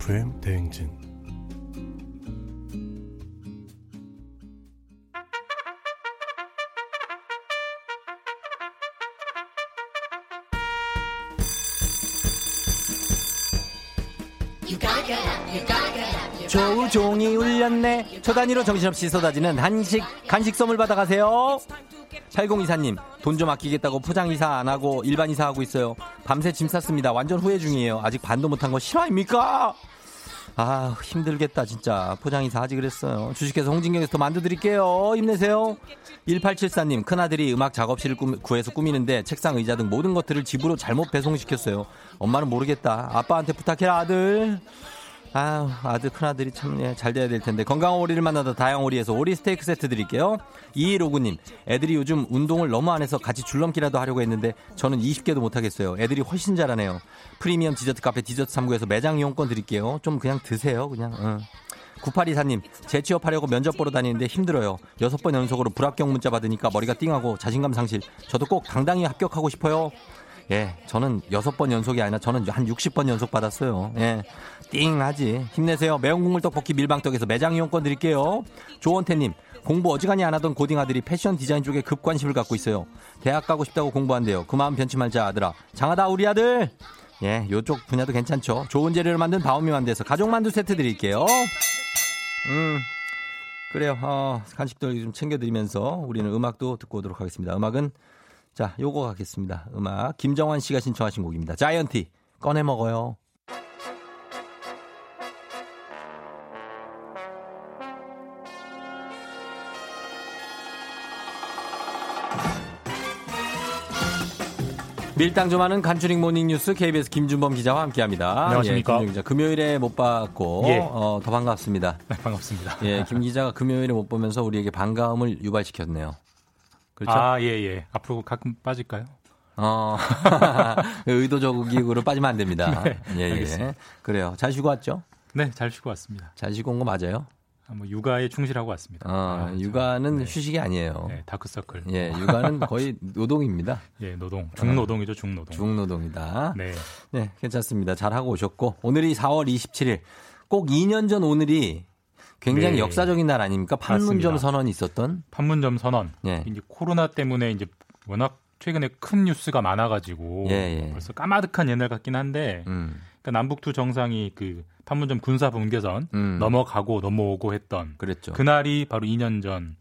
FM 대행진 조종이 울렸네. 초 단위로 정신없이 쏟아지는 한식, 간식 선물 받아가세요. 8024님, 돈 좀 아끼겠다고 포장이사 안 하고 일반 이사 하고 있어요. 밤새 짐 쌌습니다. 완전 후회 중이에요. 아직 반도 못한 거 실화입니까? 아, 힘들겠다, 진짜. 포장이사 하지 그랬어요. 주식회사 홍진경에서 더 만들어드릴게요. 힘내세요. 1874님, 큰아들이 음악 작업실을 꾸미, 구해서 꾸미는데 책상, 의자 등 모든 것들을 집으로 잘못 배송시켰어요. 엄마는 모르겠다. 아빠한테 부탁해라, 아들. 아유, 아들, 큰아들이 참, 예, 잘 돼야 될 텐데. 건강한 오리를 만나다 다양 오리에서 오리 스테이크 세트 드릴게요. 2159님, 애들이 요즘 운동을 너무 안 해서 같이 줄넘기라도 하려고 했는데 저는 20개도 못하겠어요. 애들이 훨씬 잘하네요. 프리미엄 디저트 카페 디저트 3구에서 매장 이용권 드릴게요. 좀 그냥 드세요, 그냥. 응. 9824님, 재취업하려고 면접 보러 다니는데 힘들어요. 여섯 번 연속으로 불합격 문자 받으니까 머리가 띵하고 자신감 상실. 저도 꼭 당당히 합격하고 싶어요. 예, 저는 여섯 번 연속이 아니라 저는 한 60번 연속 받았어요. 예, 띵하지. 힘내세요. 매운 국물 떡볶이 밀방떡에서 매장 이용권 드릴게요. 조원태님, 공부 어지간히 안 하던 고딩 아들이 패션 디자인 쪽에 급 관심을 갖고 있어요. 대학 가고 싶다고 공부한대요. 그 마음 변치 말자 아들아. 장하다 우리 아들. 예, 요쪽 분야도 괜찮죠. 좋은 재료를 만든 바오미 만두에서 가족 만두 세트 드릴게요. 음. 그래요. 어, 간식들 좀 챙겨드리면서 우리는 음악도 듣고 오도록 하겠습니다. 음악은 자, 요거 가겠습니다. 음악. 김정환 씨가 신청하신 곡입니다. 자이언티. 꺼내 먹어요. 밀당 좀 하는 간추린 모닝뉴스 KBS 김준범 기자와 함께합니다. 안녕하십니까. 예, 기자. 금요일에 못 봤고 예. 어, 더 반갑습니다. 네, 반갑습니다. 예, 김 기자가 금요일에 못 보면서 우리에게 반가움을 유발시켰네요. 그렇죠? 아, 예, 예. 앞으로 가끔 빠질까요? 어, [LAUGHS] 의도적으로 빠지면 안 됩니다. [LAUGHS] 네, 예, 예. 알겠습니다. 그래요. 잘 쉬고 왔죠? 네, 잘 쉬고 왔습니다. 잘 쉬고 온 거 맞아요? 아, 뭐 육아에 충실하고 왔습니다. 어, 아, 육아는 네. 휴식이 아니에요. 네, 다크서클. 예, 육아는 [LAUGHS] 거의 노동입니다. 예, 노동. 중노동이죠, 중노동. 중노동이다. 네. 네, 괜찮습니다. 잘 하고 오셨고 오늘이 4월 27일. 꼭 2년 전 오늘이 굉장히 네. 역사적인 날 아닙니까? 판문점 맞습니다. 선언이 있었던. 판문점 선언. 예. 이제 코로나 때문에 이제 워낙 최근에 큰 뉴스가 많아가지고 예, 예. 벌써 까마득한 옛날 같긴 한데 음. 그러니까 남북 두 정상이 그 판문점 군사 분계선 음. 넘어가고 넘어오고 했던 그랬죠. 그날이 바로 2년 전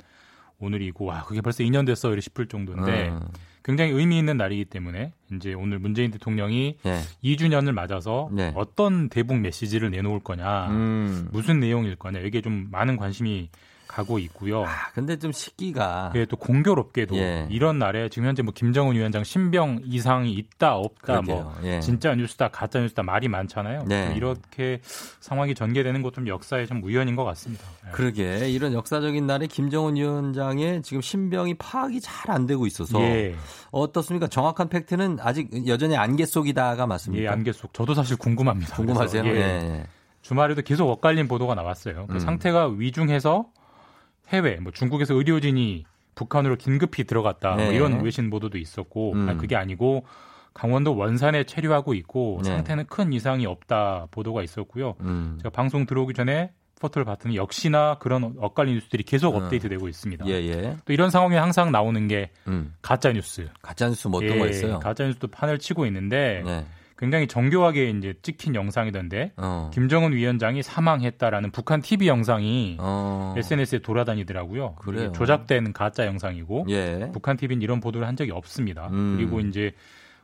오늘이고 와 그게 벌써 2년 됐어 이렇게 싶을 정도인데 음. 굉장히 의미 있는 날이기 때문에 이제 오늘 문재인 대통령이 네. 2주년을 맞아서 네. 어떤 대북 메시지를 내놓을 거냐, 음. 무슨 내용일 거냐 이게 좀 많은 관심이 가고 있고요. 아, 근데 좀 시기가 예, 또 공교롭게도 예. 이런 날에 지금 현재 뭐 김정은 위원장 신병 이상이 있다 없다 그러게요. 뭐 예. 진짜 뉴스다 가짜 뉴스다 말이 많잖아요. 네. 이렇게 상황이 전개되는 것좀 역사의 좀 우연인 것 같습니다. 예. 그러게 이런 역사적인 날에 김정은 위원장의 지금 신병이 파악이 잘 안 되고 있어서 예. 어떻습니까? 정확한 팩트는 아직 여전히 안개 속이다가 맞습니까? 예, 안개 속. 저도 사실 궁금합니다. 궁금하세요? 예. 예. 주말에도 계속 엇갈린 보도가 나왔어요. 그 음. 상태가 위중해서 해외 뭐 중국에서 의료진이 북한으로 긴급히 들어갔다 뭐 네. 뭐 이런 외신 보도도 있었고 음. 아니, 그게 아니고 강원도 원산에 체류하고 있고 네. 상태는 큰 이상이 없다 보도가 있었고요. 음. 제가 방송 들어오기 전에 포털을 봤더니 역시나 그런 엇갈린 뉴스들이 계속 음. 업데이트되고 있습니다. 예, 예. 또 이런 상황에 항상 나오는 게 음. 가짜 뉴스. 가짜 뉴스 뭐 어떤 예, 거 있어요? 가짜 뉴스도 판을 치고 있는데 네. 굉장히 정교하게 이제 찍힌 영상이던데 어. 김정은 위원장이 사망했다라는 북한 TV 영상이 어. SNS에 돌아다니더라고요. 그래요. 조작된 가짜 영상이고 예. 북한 TV는 이런 보도를 한 적이 없습니다. 음. 그리고 이제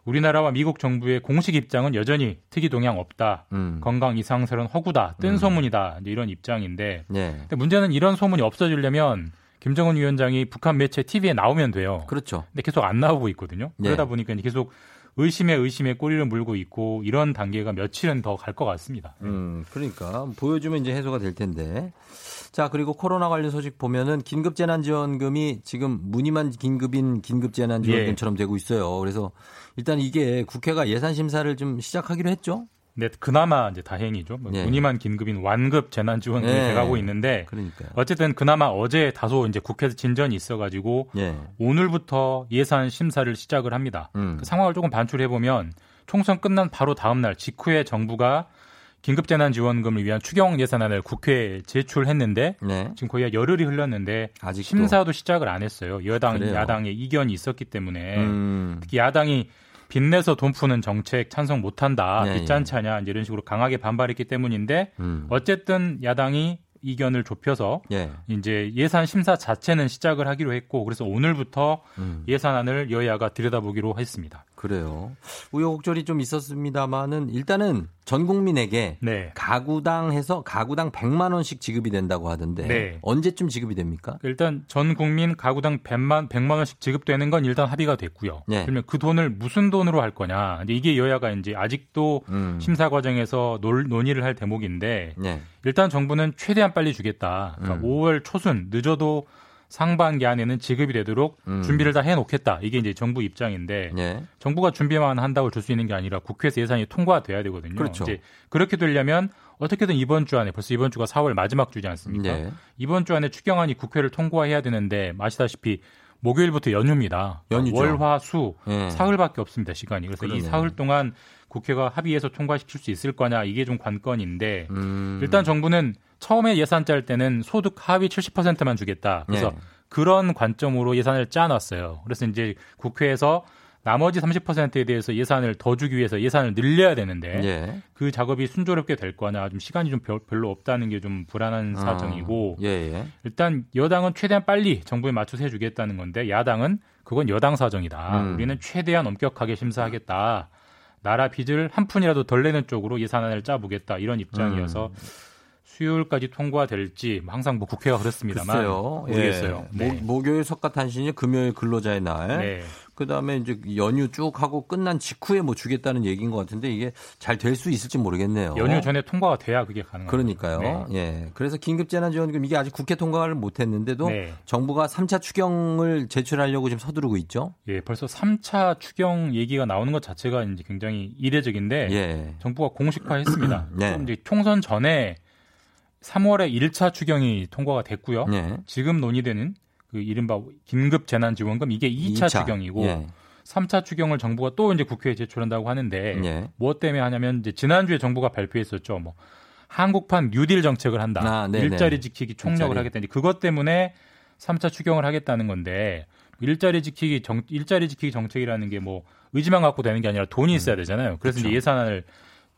우리나라와 미국 정부의 공식 입장은 여전히 특이 동향 없다. 음. 건강 이상설은 허구다. 뜬 음. 소문이다. 이런 입장인데 예. 근데 문제는 이런 소문이 없어지려면 김정은 위원장이 북한 매체 TV에 나오면 돼요. 그렇죠. 근데 계속 안 나오고 있거든요. 예. 그러다 보니까 계속 의심에 의심에 꼬리를 물고 있고 이런 단계가 며칠은 더 갈 것 같습니다. 음, 그러니까 보여주면 이제 해소가 될 텐데. 자, 그리고 코로나 관련 소식 보면은 긴급 재난 지원금이 지금 무늬만 긴급인 긴급 재난 지원금처럼 예. 되고 있어요. 그래서 일단 이게 국회가 예산 심사를 좀 시작하기로 했죠. 네, 그나마 이제 다행이죠. 뭐 네. 무늬만 긴급인 완급 재난지원금이 네. 돼가고 있는데, 그러니까요. 어쨌든 그나마 어제 다소 이제 국회에서 진전이 있어가지고 네. 오늘부터 예산 심사를 시작을 합니다. 음. 그 상황을 조금 반출해 보면 총선 끝난 바로 다음 날 직후에 정부가 긴급재난지원금을 위한 추경 예산안을 국회에 제출했는데 네. 지금 거의 열흘이 흘렀는데 아직도. 심사도 시작을 안 했어요. 여당, 그래요. 야당의 이견이 있었기 때문에 음. 특히 야당이 빚내서 돈 푸는 정책 찬성 못한다. 네, 예. 이런 식으로 강하게 반발했기 때문인데 음. 어쨌든 야당이 이견을 좁혀서 예. 이제 예산 심사 자체는 시작을 하기로 했고 그래서 오늘부터 음. 예산안을 여야가 들여다보기로 했습니다. 그래요. 우여곡절이 좀 있었습니다만은 일단은 전 국민에게 네. 가구당 해서 가구당 100만 원씩 지급이 된다고 하던데 네. 언제쯤 지급이 됩니까? 일단 전 국민 가구당 100만 100만 원씩 지급되는 건 일단 합의가 됐고요. 네. 그러면 그 돈을 무슨 돈으로 할 거냐? 근데 이게 여야가 이제 아직도 음. 심사 과정에서 논, 논의를 할 대목인데 네. 일단 정부는 최대한 빨리 주겠다. 그러니까 음. 5월 초순 늦어도 상반기 안에는 지급이 되도록 음. 준비를 다 해놓겠다. 이게 이제 정부 입장인데 네. 정부가 준비만 한다고 줄 수 있는 게 아니라 국회에서 예산이 통과돼야 되거든요. 그렇죠. 이제 그렇게 되려면 어떻게든 이번 주 안에 벌써 이번 주가 4월 마지막 주지 않습니까? 네. 이번 주 안에 추경안이 국회를 통과해야 되는데 아시다시피 목요일부터 연휴입니다. 연휴죠. 월화수 네. 사흘밖에 없습니다 시간이. 그래서 그러네. 이 사흘 동안 국회가 합의해서 통과시킬 수 있을 거냐 이게 좀 관건인데 음. 일단 정부는 처음에 예산 짤 때는 소득 하위 70%만 주겠다. 그래서 네. 그런 관점으로 예산을 짜놨어요. 그래서 이제 국회에서 나머지 30%에 대해서 예산을 더 주기 위해서 예산을 늘려야 되는데 예. 그 작업이 순조롭게 될 거나 좀 시간이 좀 별로 없다는 게 좀 불안한 아, 사정이고 예, 예. 일단 여당은 최대한 빨리 정부에 맞춰서 해주겠다는 건데 야당은 그건 여당 사정이다. 음. 우리는 최대한 엄격하게 심사하겠다. 나라 빚을 한 푼이라도 덜 내는 쪽으로 예산안을 짜보겠다 이런 입장이어서 음. 수요일까지 통과될지 항상 뭐 국회가 그렇습니다만 글쎄요. 모르겠어요. 예. 네. 목, 요일 석가탄신일, 금요일 근로자의 날. 네. 그다음에 이제 연휴 쭉 하고 끝난 직후에 뭐 주겠다는 얘기인 것 같은데 이게 잘 될 수 있을지 모르겠네요. 연휴 전에 통과가 돼야 그게 가능합니다. 그러니까요. 네. 예. 그래서 긴급재난지원금 이게 아직 국회 통과를 못 했는데도 네. 정부가 3차 추경을 제출하려고 지금 서두르고 있죠. 예, 벌써 3차 추경 얘기가 나오는 것 자체가 이제 굉장히 이례적인데 예. 정부가 공식화했습니다. [CLEARS THROAT] 네. 이제 총선 전에 3월에 1차 추경이 통과가 됐고요. 네. 지금 논의되는 그 이른바 긴급 재난 지원금 이게 2차, 2차. 추경이고 예. 3차 추경을 정부가 또 이제 국회에 제출한다고 하는데 예. 무엇 때문에 하냐면 이제 지난주에 정부가 발표했었죠. 뭐 한국판 뉴딜 정책을 한다. 아, 일자리 지키기 총력을 일자리. 하겠다. 그것 때문에 3차 추경을 하겠다는 건데 일자리 지키기 정 일자리 지키기 정책이라는 게 뭐 의지만 갖고 되는 게 아니라 돈이 있어야 음. 되잖아요. 그래서 그렇죠. 이제 예산을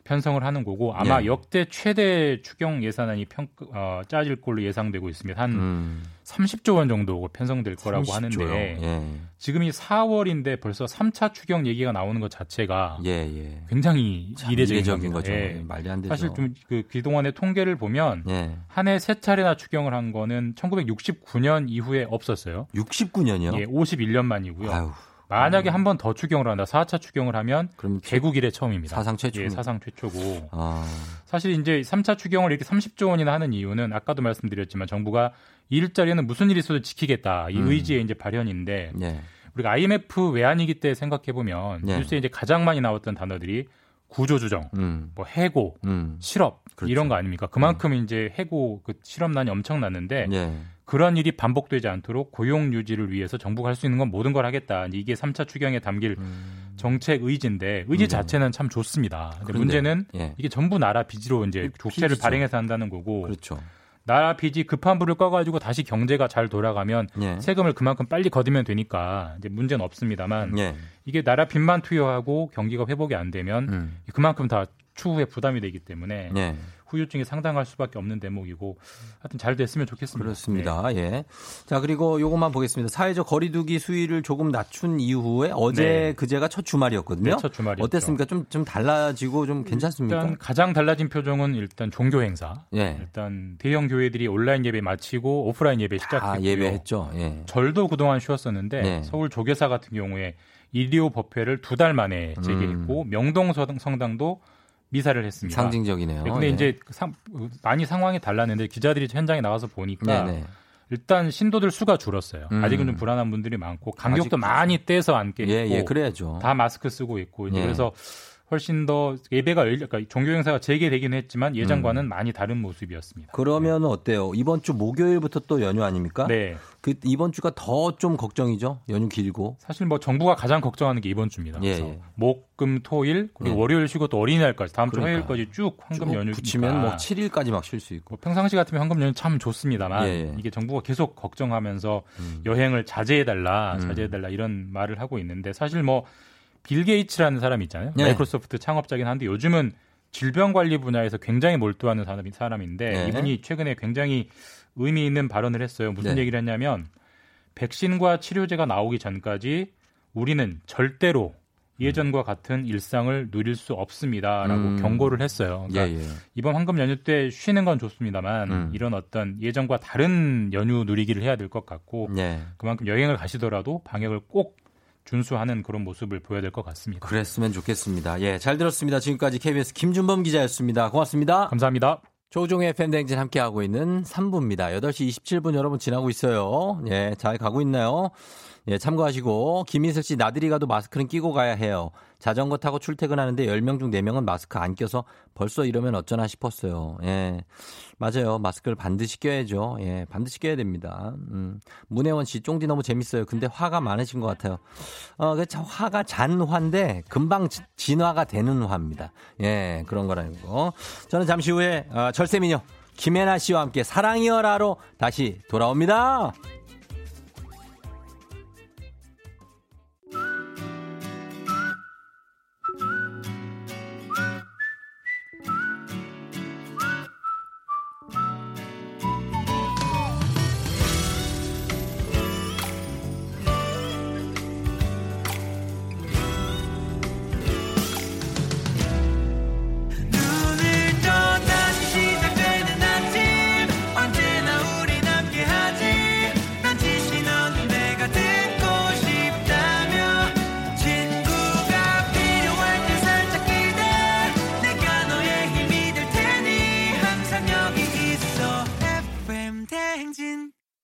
편성을 하는 거고 아마 예. 역대 최대 추경 예산안이 평, 어, 짜질 걸로 예상되고 있습니다. 한 음. 30조 원 정도 편성될 거라고 30조요. 하는데 예. 지금이 4월인데 벌써 3차 추경 얘기가 나오는 것 자체가 예, 예. 굉장히 이례적인, 이례적인 거죠. 예. 말이 안 되죠. 사실 좀그 그동안의 통계를 보면 예. 한해 세 차례나 추경을 한 거는 1969년 이후에 없었어요. 69년이요? 예, 51년 만이고요. 아유. 만약에 음. 한번 더 추경을 한다, 4차 추경을 하면 그럼 개국 이래 처음입니다. 사상 최초. 예, 사상 최초고. 아. 사실 이제 3차 추경을 이렇게 30조 원이나 하는 이유는 아까도 말씀드렸지만 정부가 일자리는 무슨 일이 있어도 지키겠다 이 음. 의지의 이제 발현인데 예. 우리가 IMF 외환위기 때 생각해 보면 예. 뉴스에 이제 가장 많이 나왔던 단어들이 구조조정, 음. 뭐 해고, 음. 실업 그렇죠. 이런 거 아닙니까? 그만큼 음. 이제 해고 그 실업난이 엄청났는데 예. 그런 일이 반복되지 않도록 고용 유지를 위해서 정부가 할 수 있는 건 모든 걸 하겠다. 이게 3차 추경에 담길 음. 정책 의지인데 의지 음. 자체는 참 좋습니다. 근데 문제는 예. 이게 전부 나라 빚으로 이제 그 족쇄를 발행해서 한다는 거고 그렇죠. 나라 빚이 급한 불을 꺼가지고 다시 경제가 잘 돌아가면 예. 세금을 그만큼 빨리 거두면 되니까 이제 문제는 없습니다만 예. 이게 나라 빚만 투여하고 경기가 회복이 안 되면 음. 그만큼 다 추후에 부담이 되기 때문에 예. 후유증이 상당할 수밖에 없는 대목이고 하여튼 잘 됐으면 좋겠습니다. 그렇습니다. 네. 예. 자, 그리고 요것만 보겠습니다. 사회적 거리두기 수위를 조금 낮춘 이후에 어제 네. 그제가 첫 주말이었거든요. 네, 첫 주말이었죠. 어땠습니까? 좀, 좀 달라지고 좀 괜찮습니까? 일단 가장 달라진 표정은 일단 종교 행사. 예. 일단 대형 교회들이 온라인 예배 마치고 오프라인 예배 시작했고요. 아, 예배했죠. 예. 절도 그동안 쉬었었는데 예. 서울 조계사 같은 경우에 일리오 법회를 두 달 만에 재개했고 음. 명동 성당도 미사를 했습니다. 상징적이네요. 네, 근데 네. 이제 상, 많이 상황이 달랐는데 기자들이 현장에 나가서 보니까 네네. 네. 일단 신도들 수가 줄었어요. 음. 아직은 좀 불안한 분들이 많고 간격도 많이 떼서 앉게 있고 예, 예, 그래야죠. 다 마스크 쓰고 있고 예. 그래서 훨씬 더 예배가 그러니까 종교 행사가 재개되긴 했지만 예전과는 음. 많이 다른 모습이었습니다. 그러면 네. 어때요? 이번 주 목요일부터 또 연휴 아닙니까? 네. 그 이번 주가 더 좀 걱정이죠. 연휴 길고. 사실 뭐 정부가 가장 걱정하는 게 이번 주입니다. 예, 예. 목, 금, 토일 그리고 예. 월요일 쉬고 또 어린이날까지 다음 주 화요일까지 쭉 황금 연휴 붙이면 뭐 7일까지 막 쉴 수 있고. 뭐 평상시 같으면 황금 연휴 참 좋습니다만 예, 예. 이게 정부가 계속 걱정하면서 음. 여행을 자제해 달라, 음. 자제해 달라 이런 말을 하고 있는데 사실 뭐 빌 게이츠라는 사람이 있잖아요. 네. 마이크로소프트 창업자긴 한데 요즘은 질병 관리 분야에서 굉장히 몰두하는 사람인데 네. 이분이 최근에 굉장히 의미 있는 발언을 했어요. 무슨 네. 얘기를 했냐면 백신과 치료제가 나오기 전까지 우리는 절대로 예전과 같은 일상을 누릴 수 없습니다라고 음. 경고를 했어요. 그러니까 예, 예. 이번 황금 연휴 때 쉬는 건 좋습니다만 음. 이런 어떤 예전과 다른 연휴 누리기를 해야 될 것 같고 예. 그만큼 여행을 가시더라도 방역을 꼭 준수하는 그런 모습을 보여야 될 것 같습니다. 그랬으면 좋겠습니다. 예, 잘 들었습니다. 지금까지 KBS 김준범 기자였습니다. 고맙습니다. 감사합니다. 조종의 팬댕진 함께하고 있는 3부입니다. 8시 27분 여러분 지나고 있어요. 예, 잘 가고 있나요? 예, 참고하시고 김희슬 씨 나들이 가도 마스크는 끼고 가야 해요. 자전거 타고 출퇴근하는데 10명 중 4명은 마스크 안 껴서 벌써 이러면 어쩌나 싶었어요. 예. 맞아요. 마스크를 반드시 껴야죠. 예, 반드시 껴야 됩니다. 음. 문혜원 씨, 쫑디 너무 재밌어요. 근데 화가 많으신 것 같아요. 어, 그 화가 잔 화인데 금방 진화가 되는 화입니다. 예, 그런 거라는 거. 저는 잠시 후에 어, 절세미녀 김혜나 씨와 함께 사랑이여라로 다시 돌아옵니다.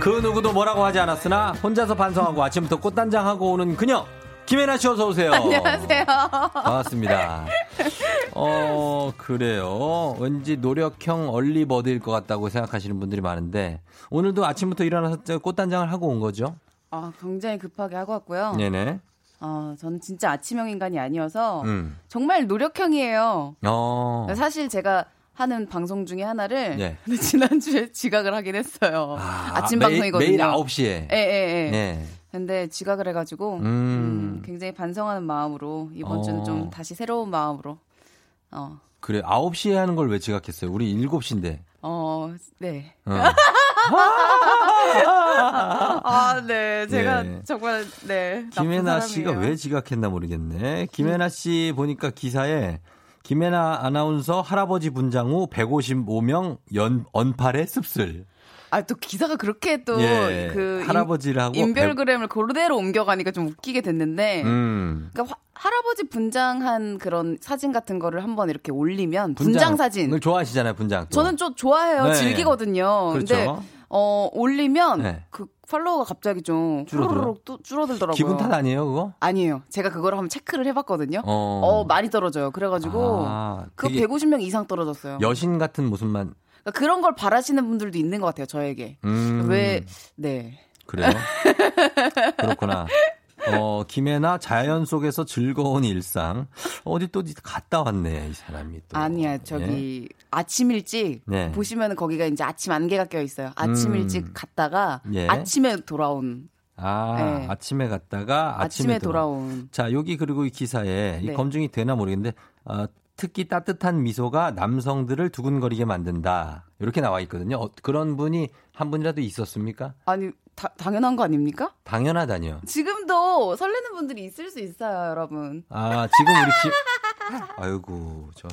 그 누구도 뭐라고 하지 않았으나 혼자서 반성하고 아침부터 꽃단장하고 오는 그녀 김혜나 씨 어서 오세요. 안녕하세요. 반갑습니다. 어 그래요. 왠지 노력형 얼리버드일 것 같다고 생각하시는 분들이 많은데 오늘도 아침부터 일어나서 꽃단장을 하고 온 거죠? 아 굉장히 급하게 하고 왔고요. 네네. 어, 저는 진짜 아침형 인간이 아니어서 음. 정말 노력형이에요. 어. 사실 제가 하는 방송 중에 하나를 [LAUGHS] 네. 지난주에 지각을 하긴 했어요. 아, 침 방송이거든요. 매일 9시에. 예, 예, 예. 네. 근데 지각을 해가지고 음. 음, 굉장히 반성하는 마음으로 이번 어. 주는 좀 다시 새로운 마음으로 어. 그래 9시에 하는 걸 왜 지각했어요? 우리 7시인데. 어, 네. 어. [LAUGHS] 아, 네. 제가 네. 정말 네. 김혜나 씨가 왜 지각했나 모르겠네. 김혜나 씨 보니까 기사에 김혜나 아나운서 할아버지 분장 후 155명 연, 언팔의 습슬. 아, 또 기사가 그렇게 또, 예, 그. 할아버지를 하고. 인별그램을 배... 그대로 옮겨가니까 좀 웃기게 됐는데. 음. 그러니까 할아버지 분장한 그런 사진 같은 거를 한번 이렇게 올리면 분장, 분장 사진. 좋아하시잖아요, 분장. 또. 저는 좀 좋아해요. 네. 즐기거든요. 그렇죠. 근데 어 올리면 네. 그 팔로워가 갑자기 좀 줄어들어 줄어들더라고요. 기분 탓 아니에요, 그거? 아니에요. 제가 그거를 한번 체크를 해봤거든요. 어, 어 많이 떨어져요. 그래가지고 아, 그 150명 이상 떨어졌어요. 여신 같은 모습만. 그러니까 그런 걸 바라시는 분들도 있는 것 같아요. 저에게. 음. 왜 네. 그래요? [LAUGHS] 그렇구나. 어, 김혜나 자연 속에서 즐거운 일상. 어디 또 갔다 왔네, 이 사람이 또. 아니야, 저기 예? 아침 일찍 네. 보시면 거기가 이제 아침 안개가 껴 있어요. 아침 음. 일찍 갔다가 예. 아침에 돌아온 아, 네. 아침에 갔다가 아침에, 아침에 돌아온. 자, 여기 그리고 이 기사에 네. 이 검증이 되나 모르겠는데 어, 특히 따뜻한 미소가 남성들을 두근거리게 만든다. 이렇게 나와 있거든요. 어, 그런 분이 한 분이라도 있었습니까? 아니, 다, 당연한 거 아닙니까? 당연하다니요. 지금도 설레는 분들이 있을 수 있어요, 여러분. 아, 지금 우리 기... 아이고, 저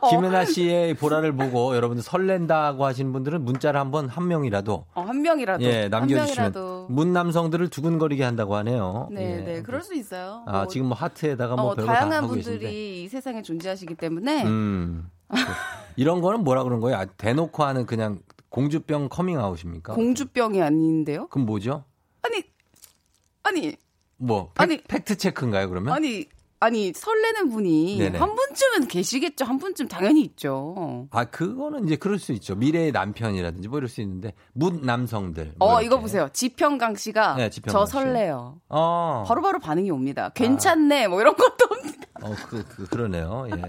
어. 김연아 씨의 보라를 보고 여러분들 설렌다고 하시는 분들은 문자를 한번 한 명이라도 어, 한 명이라도 예 남겨주시면 문 남성들을 두근거리게 한다고 하네요. 네, 예. 네, 그럴 수 있어요. 아 뭐, 지금 뭐 하트에다가 뭐 어, 별거 다양한 다 하고 분들이 계신데. 이 세상에 존재하시기 때문에 음, 이런 거는 뭐라 그런 거예요? 아, 대놓고 하는 그냥 공주병 커밍아웃입니까? 공주병이 아닌데요? 그럼 뭐죠? 아니 아니 뭐 팩, 아니 fact check인가요 그러면? 아니 아니 설레는 분이 네네. 한 분쯤은 계시겠죠. 한 분쯤 당연히 있죠. 아 그거는 이제 그럴 수 있죠. 미래의 남편이라든지 뭐 이럴 수 있는데 문 남성들. 뭐 어 이렇게. 이거 보세요. 지평강 씨가 네, 지평강 저 설레요. 어. 바로 바로 반응이 옵니다. 괜찮네. 아. 뭐 이런 것도 옵니다. 어그 그, 그러네요. 예.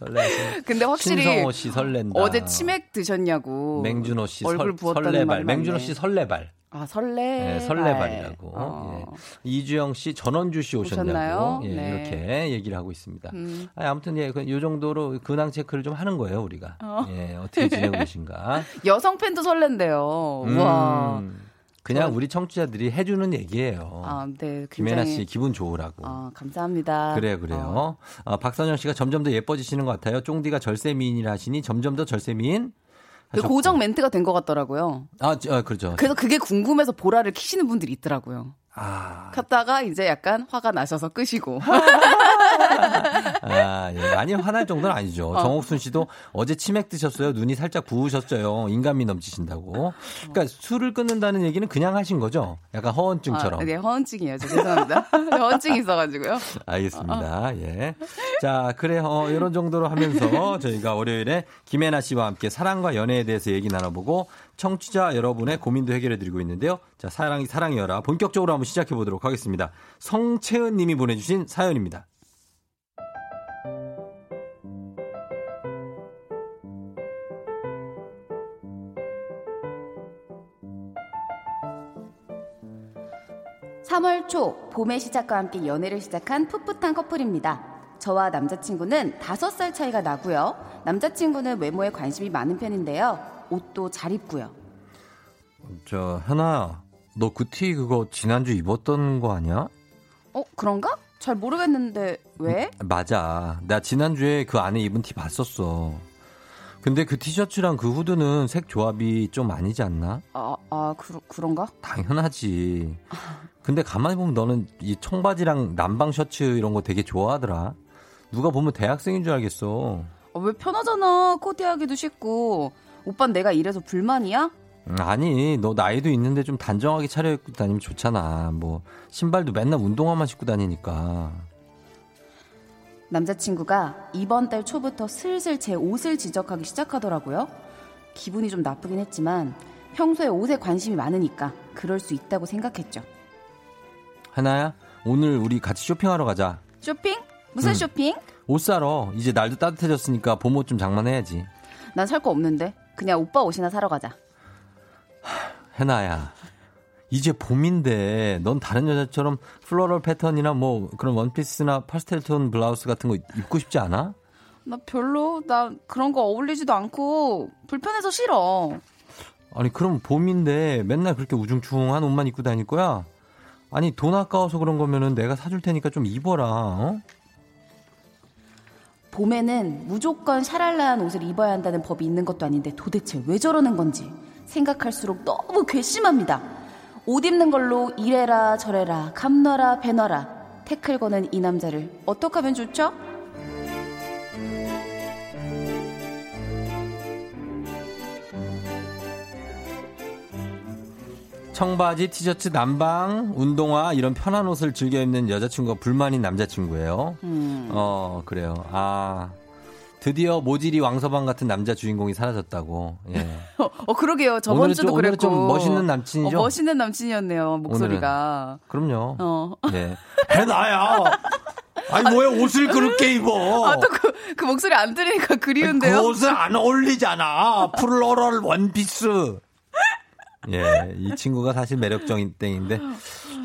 설레. [LAUGHS] 근데 확실히 신성호 씨 설렌다. 어제 치맥 드셨냐고. 맹준호 씨 얼굴 설, 설레발. 맹준호 씨 설레발. 아 설레 네, 설레발이라고 어. 예. 이주영 씨 전원주 씨 오셨냐고 예, 네. 이렇게 얘기를 하고 있습니다. 음. 아, 아무튼 예, 그, 요 정도로 근황 체크를 좀 하는 거예요 우리가. 어. 예, 어떻게 지내고 [LAUGHS] 계신가. 여성 팬도 설렌대요. 음. 와. 그냥 우리 청취자들이 해주는 얘기예요. 아, 네. 김혜나 씨 기분 좋으라고. 아, 감사합니다. 그래요, 그래요. 어. 어, 박선영 씨가 점점 더 예뻐지시는 것 같아요. 쫑디가 절세 미인이라 하시니 점점 더 절세 미인. 그 고정 멘트가 된 것 같더라고요. 아, 아, 그렇죠. 그래서 그게 궁금해서 보라를 키시는 분들이 있더라고요. 아. 갔다가 이제 약간 화가 나셔서 끄시고. [LAUGHS] 아, 예. 많이 화날 정도는 아니죠. 어. 정옥순 씨도 어제 치맥 드셨어요. 눈이 살짝 부으셨어요. 인간미 넘치신다고. 그러니까 술을 끊는다는 얘기는 그냥 하신 거죠. 약간 허언증처럼. 아, 네, 허언증이에요. 죄송합니다. [LAUGHS] 허언증이 있어가지고요. 알겠습니다. 어. 예. 자, 그래, 어, 이런 정도로 하면서 저희가 월요일에 김혜나 씨와 함께 사랑과 연애에 대해서 얘기 나눠보고 청취자 여러분의 고민도 해결해 드리고 있는데요. 자, 사랑이 사랑이여라. 본격적으로 한번 시작해 보도록 하겠습니다. 성채은 님이 보내주신 사연입니다. (3월) 초 봄의 시작과 함께 연애를 시작한 풋풋한 커플입니다. 저와 남자친구는 5살 차이가 나고요. 남자친구는 외모에 관심이 많은 편인데요. 옷도 잘 입고요. 저 현아, 너그티 그거 지난주 입었던 거 아니야? 어 그런가? 잘 모르겠는데 왜? 음, 맞아. 나 지난주에 그 안에 입은 티 봤었어. 근데 그 티셔츠랑 그 후드는 색 조합이 좀 아니지 않나? 아, 아 그, 그런가? 당연하지. [LAUGHS] 근데 가만히 보면 너는 이 청바지랑 남방 셔츠 이런 거 되게 좋아하더라. 누가 보면 대학생인 줄 알겠어. 아, 왜 편하잖아. 코디하기도 쉽고. 오빤 내가 이래서 불만이야? 음, 아니, 너 나이도 있는데 좀 단정하게 차려입고 다니면 좋잖아. 뭐, 신발도 맨날 운동화만 신고 다니니까. 남자친구가 이번 달 초부터 슬슬 제 옷을 지적하기 시작하더라고요. 기분이 좀 나쁘긴 했지만 평소에 옷에 관심이 많으니까 그럴 수 있다고 생각했죠. 하나야, 오늘 우리 같이 쇼핑하러 가자. 쇼핑? 무슨 응. 쇼핑? 옷 사러. 이제 날도 따뜻해졌으니까 봄옷 좀 장만해야지. 난 살 거 없는데. 그냥 오빠 옷이나 사러 가자. 하나야. 이제 봄인데 넌 다른 여자처럼 floral 패턴이나 뭐 그런 원피스나 파스텔 톤 블라우스 같은 거 입고 싶지 않아? 나 별로 나 그런 거 어울리지도 않고 불편해서 싫어. 아니 그럼 봄인데 맨날 그렇게 우중충한 옷만 입고 다닐 거야? 아니 돈 아까워서 그런 거면은 내가 사줄 테니까 좀 입어라. 어? 봄에는 무조건 샤랄라한 옷을 입어야 한다는 법이 있는 것도 아닌데 도대체 왜 저러는 건지 생각할수록 너무 괘씸합니다. 옷 입는 걸로 이래라 저래라 감놔라 배놔라 태클 거는 이 남자를 어떻게 하면 좋죠? 청바지, 티셔츠, 남방, 운동화 이런 편한 옷을 즐겨 입는 여자친구가 불만인 남자친구예요. 음. 어 그래요. 아 드디어 모질이 왕서방 같은 남자 주인공이 사라졌다고. 예. [LAUGHS] 어, 어 그러게요. 저번 주도 좀, 그랬고. 좀 멋있는 남친이죠. 어, 멋있는 남친이었네요. 목소리가. 오늘은. 그럼요. 어. 네. 해나야. 아니 뭐야 옷을 그렇게 입어. 아 또그 그 목소리 안 들으니까 그리운데요. 그 옷을 안 어울리잖아. 플로럴 원피스. 예, 이 친구가 사실 매력적인 땡인데,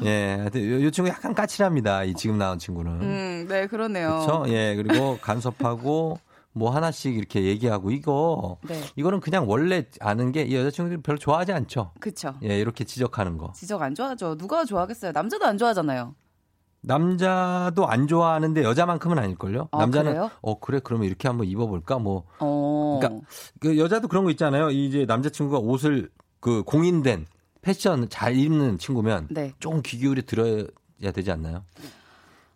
예, 이 친구 약간 까칠합니다. 이 지금 나온 친구는. 음, 네, 그러네요. 그렇죠. 예, 그리고 간섭하고 뭐 하나씩 이렇게 얘기하고 이거, 네. 이거는 그냥 원래 아는 게 이 여자친구들이 별로 좋아하지 않죠. 그렇죠. 예, 이렇게 지적하는 거. 지적 안 좋아하죠. 누가 좋아하겠어요. 남자도 안 좋아하잖아요. 남자도 안 좋아하는데 여자만큼은 아닐걸요? 아, 남자는 그래요? 어 그래 그러면 이렇게 한번 입어볼까 뭐. 어. 그러니까 그 여자도 그런 거 있잖아요. 이제 남자친구가 옷을 그 공인된 패션 잘 입는 친구면 네. 조금 귀 기울여 들어야 되지 않나요?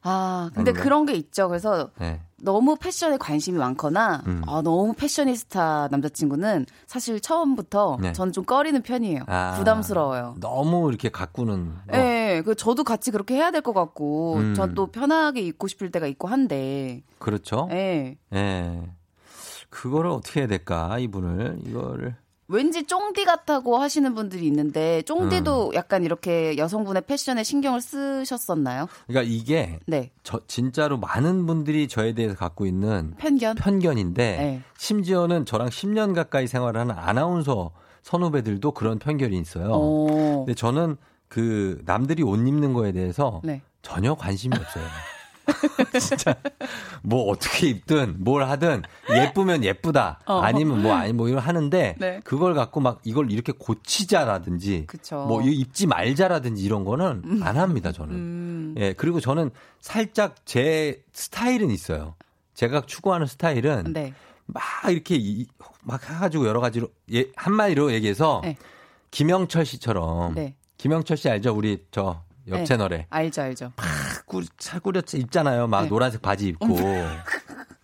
아, 근데 아닌가? 그런 게 있죠. 그래서 네. 너무 패션에 관심이 많거나 음. 아, 너무 패셔니스타 남자친구는 사실 처음부터 네. 저는 좀 꺼리는 편이에요. 아, 부담스러워요. 너무 이렇게 가꾸는. 예, 네, 그 저도 같이 그렇게 해야 될 것 같고 음. 전또 편하게 입고 싶을 때가 있고 한데. 그렇죠. 예. 네. 예. 그거를 어떻게 해야 될까 이분을 이거를. 왠지 쫑디 같다고 하시는 분들이 있는데 쫑디도 음. 약간 이렇게 여성분의 패션에 신경을 쓰셨었나요? 그러니까 이게 네. 저 진짜로 많은 분들이 저에 대해서 갖고 있는 편견 편견인데 네. 심지어는 저랑 10년 가까이 생활을 하는 아나운서 선후배들도 그런 편견이 있어요. 오. 근데 저는 그 남들이 옷 입는 거에 대해서 네. 전혀 관심이 없어요. [LAUGHS] [LAUGHS] 진짜 뭐 어떻게 입든 뭘 하든 예쁘면 예쁘다 어. 아니면 뭐 아니 뭐 이런 하는데 네. 그걸 갖고 막 이걸 이렇게 고치자라든지 그쵸. 뭐 입지 말자라든지 이런 거는 음. 안 합니다 저는 음. 예 그리고 저는 살짝 제 스타일은 있어요 제가 추구하는 스타일은 네. 막 이렇게 이, 막 해가지고 여러 가지로 예, 한마디로 얘기해서 네. 김영철 씨처럼 네. 김영철 씨 알죠 우리 저 옆 네. 채널에. 알죠, 알죠. 막 꾸리, 차꾸려 입잖아요. 막 네. 노란색 바지 입고.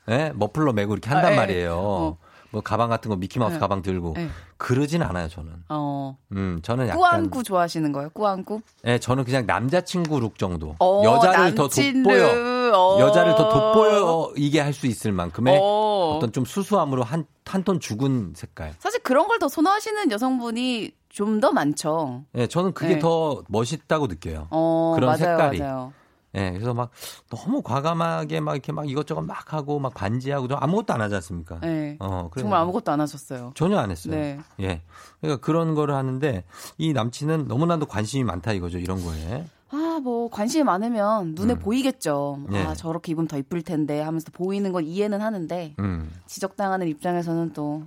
네? 머플러 메고 이렇게 한단 아, 예. 말이에요. 어. 뭐 가방 같은 거 미키마우스 네. 가방 들고 네. 그러진 않아요 저는. 어. 음 저는 약간 꾸안꾸 좋아하시는 거예요? 꾸안꾸? 네 저는 그냥 남자친구 룩 정도. 어, 여자를 더 돋보여. 어. 여자를 더 돋보이게 할 수 있을 만큼의 어. 떤 좀 수수함으로 한 한 톤 죽은 색깔. 사실 그런 걸 더 선호하시는 여성분이 좀 더 많죠. 네 저는 그게 네. 더 멋있다고 느껴요. 어, 그런 맞아요, 색깔이. 맞아요. 예, 네, 그래서 막 너무 과감하게 막 이렇게 막 이것저것 막 하고 막 반지하고 좀 아무것도 안 하지 않습니까? 네. 어, 정말 아무것도 안 하셨어요. 전혀 안 했어요. 네. 예. 그러니까 그런 거를 하는데 이 남친은 너무나도 관심이 많다 이거죠, 이런 거에. 아, 뭐 관심이 많으면 눈에 음. 보이겠죠. 네. 아, 저렇게 입으면 더 이쁠 텐데 하면서 보이는 건 이해는 하는데 음. 지적당하는 입장에서는 또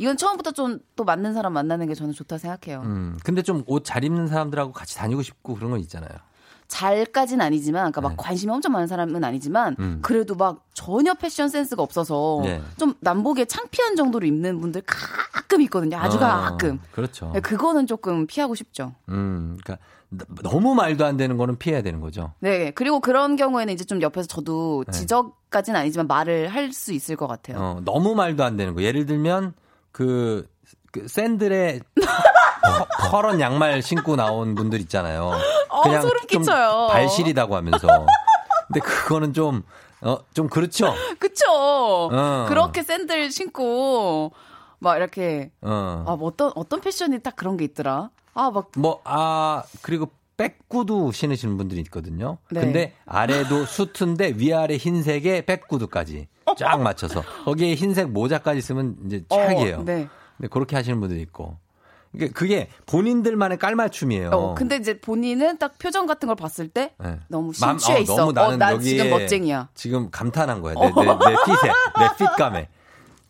이건 처음부터 좀 또 맞는 사람 만나는 게 저는 좋다 생각해요. 음. 근데 좀 옷 잘 입는 사람들하고 같이 다니고 싶고 그런 건 있잖아요. 잘까진 아니지만, 그러니까 막 네. 관심이 엄청 많은 사람은 아니지만, 음. 그래도 막 전혀 패션 센스가 없어서 네. 좀 남보기에 창피한 정도로 입는 분들 가끔 있거든요. 아주 어, 가끔. 그렇죠. 네, 그거는 조금 피하고 싶죠. 음, 그러니까 너무 말도 안 되는 거는 피해야 되는 거죠. 네, 그리고 그런 경우에는 이제 좀 옆에서 저도 네. 지적까지는 아니지만 말을 할 수 있을 것 같아요. 어, 너무 말도 안 되는 거. 예를 들면 그, 그 샌들의 퍼런 양말 신고 나온 분들 있잖아요. 어, 그냥 소름 끼쳐요. 발실이다고 하면서. 근데 그거는 좀, 어, 좀 그렇죠? 그쵸. 어. 그렇게 샌들 신고, 막 이렇게, 어. 아, 뭐 어떤, 어떤 패션이 딱 그런 게 있더라? 아, 막. 뭐, 아, 그리고 백구두 신으시는 분들이 있거든요. 네. 근데 아래도 수트인데 위아래 흰색에 백구두까지 쫙 맞춰서 거기에 흰색 모자까지 쓰면 이제 최악이에요. 어, 네. 근데 그렇게 하시는 분들이 있고. 그게 본인들만의 깔맞춤이에요. 어, 근데 이제 본인은 딱 표정 같은 걸 봤을 때 네. 너무 심취해 어, 있어. 너무 나는 어, 난 지금 멋쟁이야. 지금 감탄한 거야. 내, 내, 내 핏에, 내 핏감에.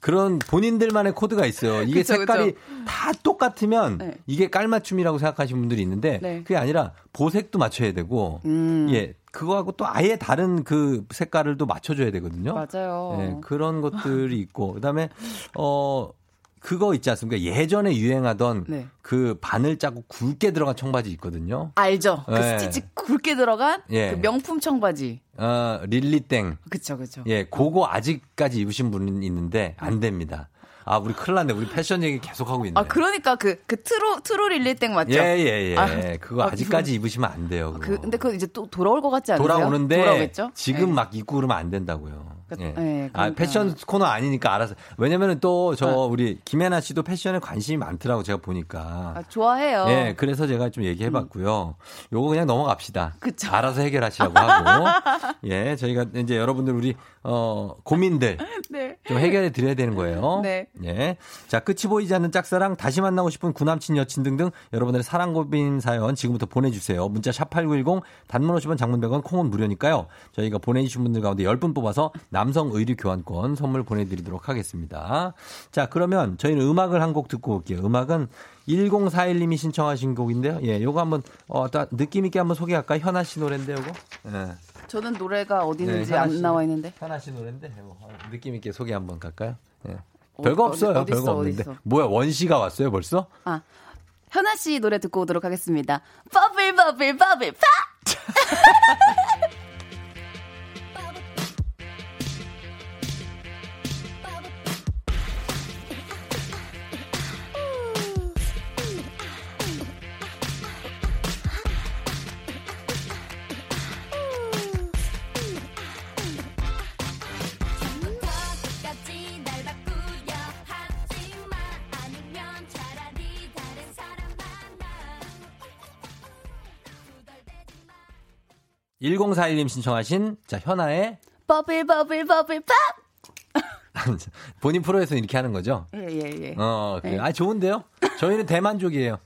그런 본인들만의 코드가 있어요. 이게 그쵸, 색깔이 그쵸. 다 똑같으면 네. 이게 깔맞춤이라고 생각하시는 분들이 있는데 네. 그게 아니라 보색도 맞춰야 되고 음. 예 그거하고 또 아예 다른 그 색깔을 또 맞춰줘야 되거든요. 맞아요. 예, 그런 것들이 있고 그다음에 어 그거 있지 않습니까? 예전에 유행하던 네. 그 바늘 자국 굵게 들어간 청바지 있거든요. 알죠? 그 네. 스티치 굵게 들어간 예. 그 명품 청바지. 어, 릴리땡. 그쵸, 그쵸. 예, 그거 아직까지 입으신 분은 있는데 안 됩니다. 아, 우리 큰일 났네. 우리 패션 얘기 계속 하고 있네. 아, 그러니까 그, 그 트로, 트로 릴리땡 맞죠? 예, 예, 예. 아, 그거 아, 직까지 입으시면 안 돼요. 그거. 그, 근데 그거 이제 또 돌아올 것 같지 않으세요? 돌아오는데. 돌아오겠죠? 지금 네. 막 입고 그러면 안 된다고요. 그, 예. 네, 아, 패션 코너 아니니까 알아서. 왜냐면은 또저 아. 우리 김혜나 씨도 패션에 관심이 많더라고 제가 보니까. 아, 좋아해요. 예, 그래서 제가 좀 얘기해 봤고요. 음. 요거 그냥 넘어갑시다. 그쵸. 알아서 해결하시라고 하고. [LAUGHS] 예, 저희가 이제 여러분들 우리 어, 고민들 [LAUGHS] 네. 좀 해결해 드려야 되는 거예요. 네. 예. 자, 끝이 보이지 않는 짝사랑, 다시 만나고 싶은 구남친 여친 등등 여러분들의 사랑 고민 사연 지금부터 보내 주세요. 문자 샵 8910 단문 50원 장문 100원 콩은 무료니까요. 저희가 보내 주신 분들 가운데 10분 뽑아서 남성 의류 교환권 선물 보내드리도록 하겠습니다. 자, 그러면 저희는 음악을 한 곡 듣고 올게요. 음악은 1041님이 신청하신 곡인데요. 예, 요거 한번, 어, 느낌있게 한번 소개할까요? 현아 씨 노래인데, 요거? 예. 저는 노래가 어디 있는지 네, 안 나와 있는데. 현아 씨 노래인데, 뭐, 느낌 있게 소개 한번 갈까요? 예. 어, 별거 없어요. 어디, 별거 없는데. 뭐야, 원 씨가 왔어요, 벌써? 아, 현아 씨 노래 듣고 오도록 하겠습니다. 버블, 버블, 버블, 파! [LAUGHS] 1041님 신청하신 자 현아의 버블 버블 버블 팝 [LAUGHS] 본인 프로에서 이렇게 하는 거죠? 예, 예, 예. 어, 예. 아, 좋은데요? 저희는 대만족이에요.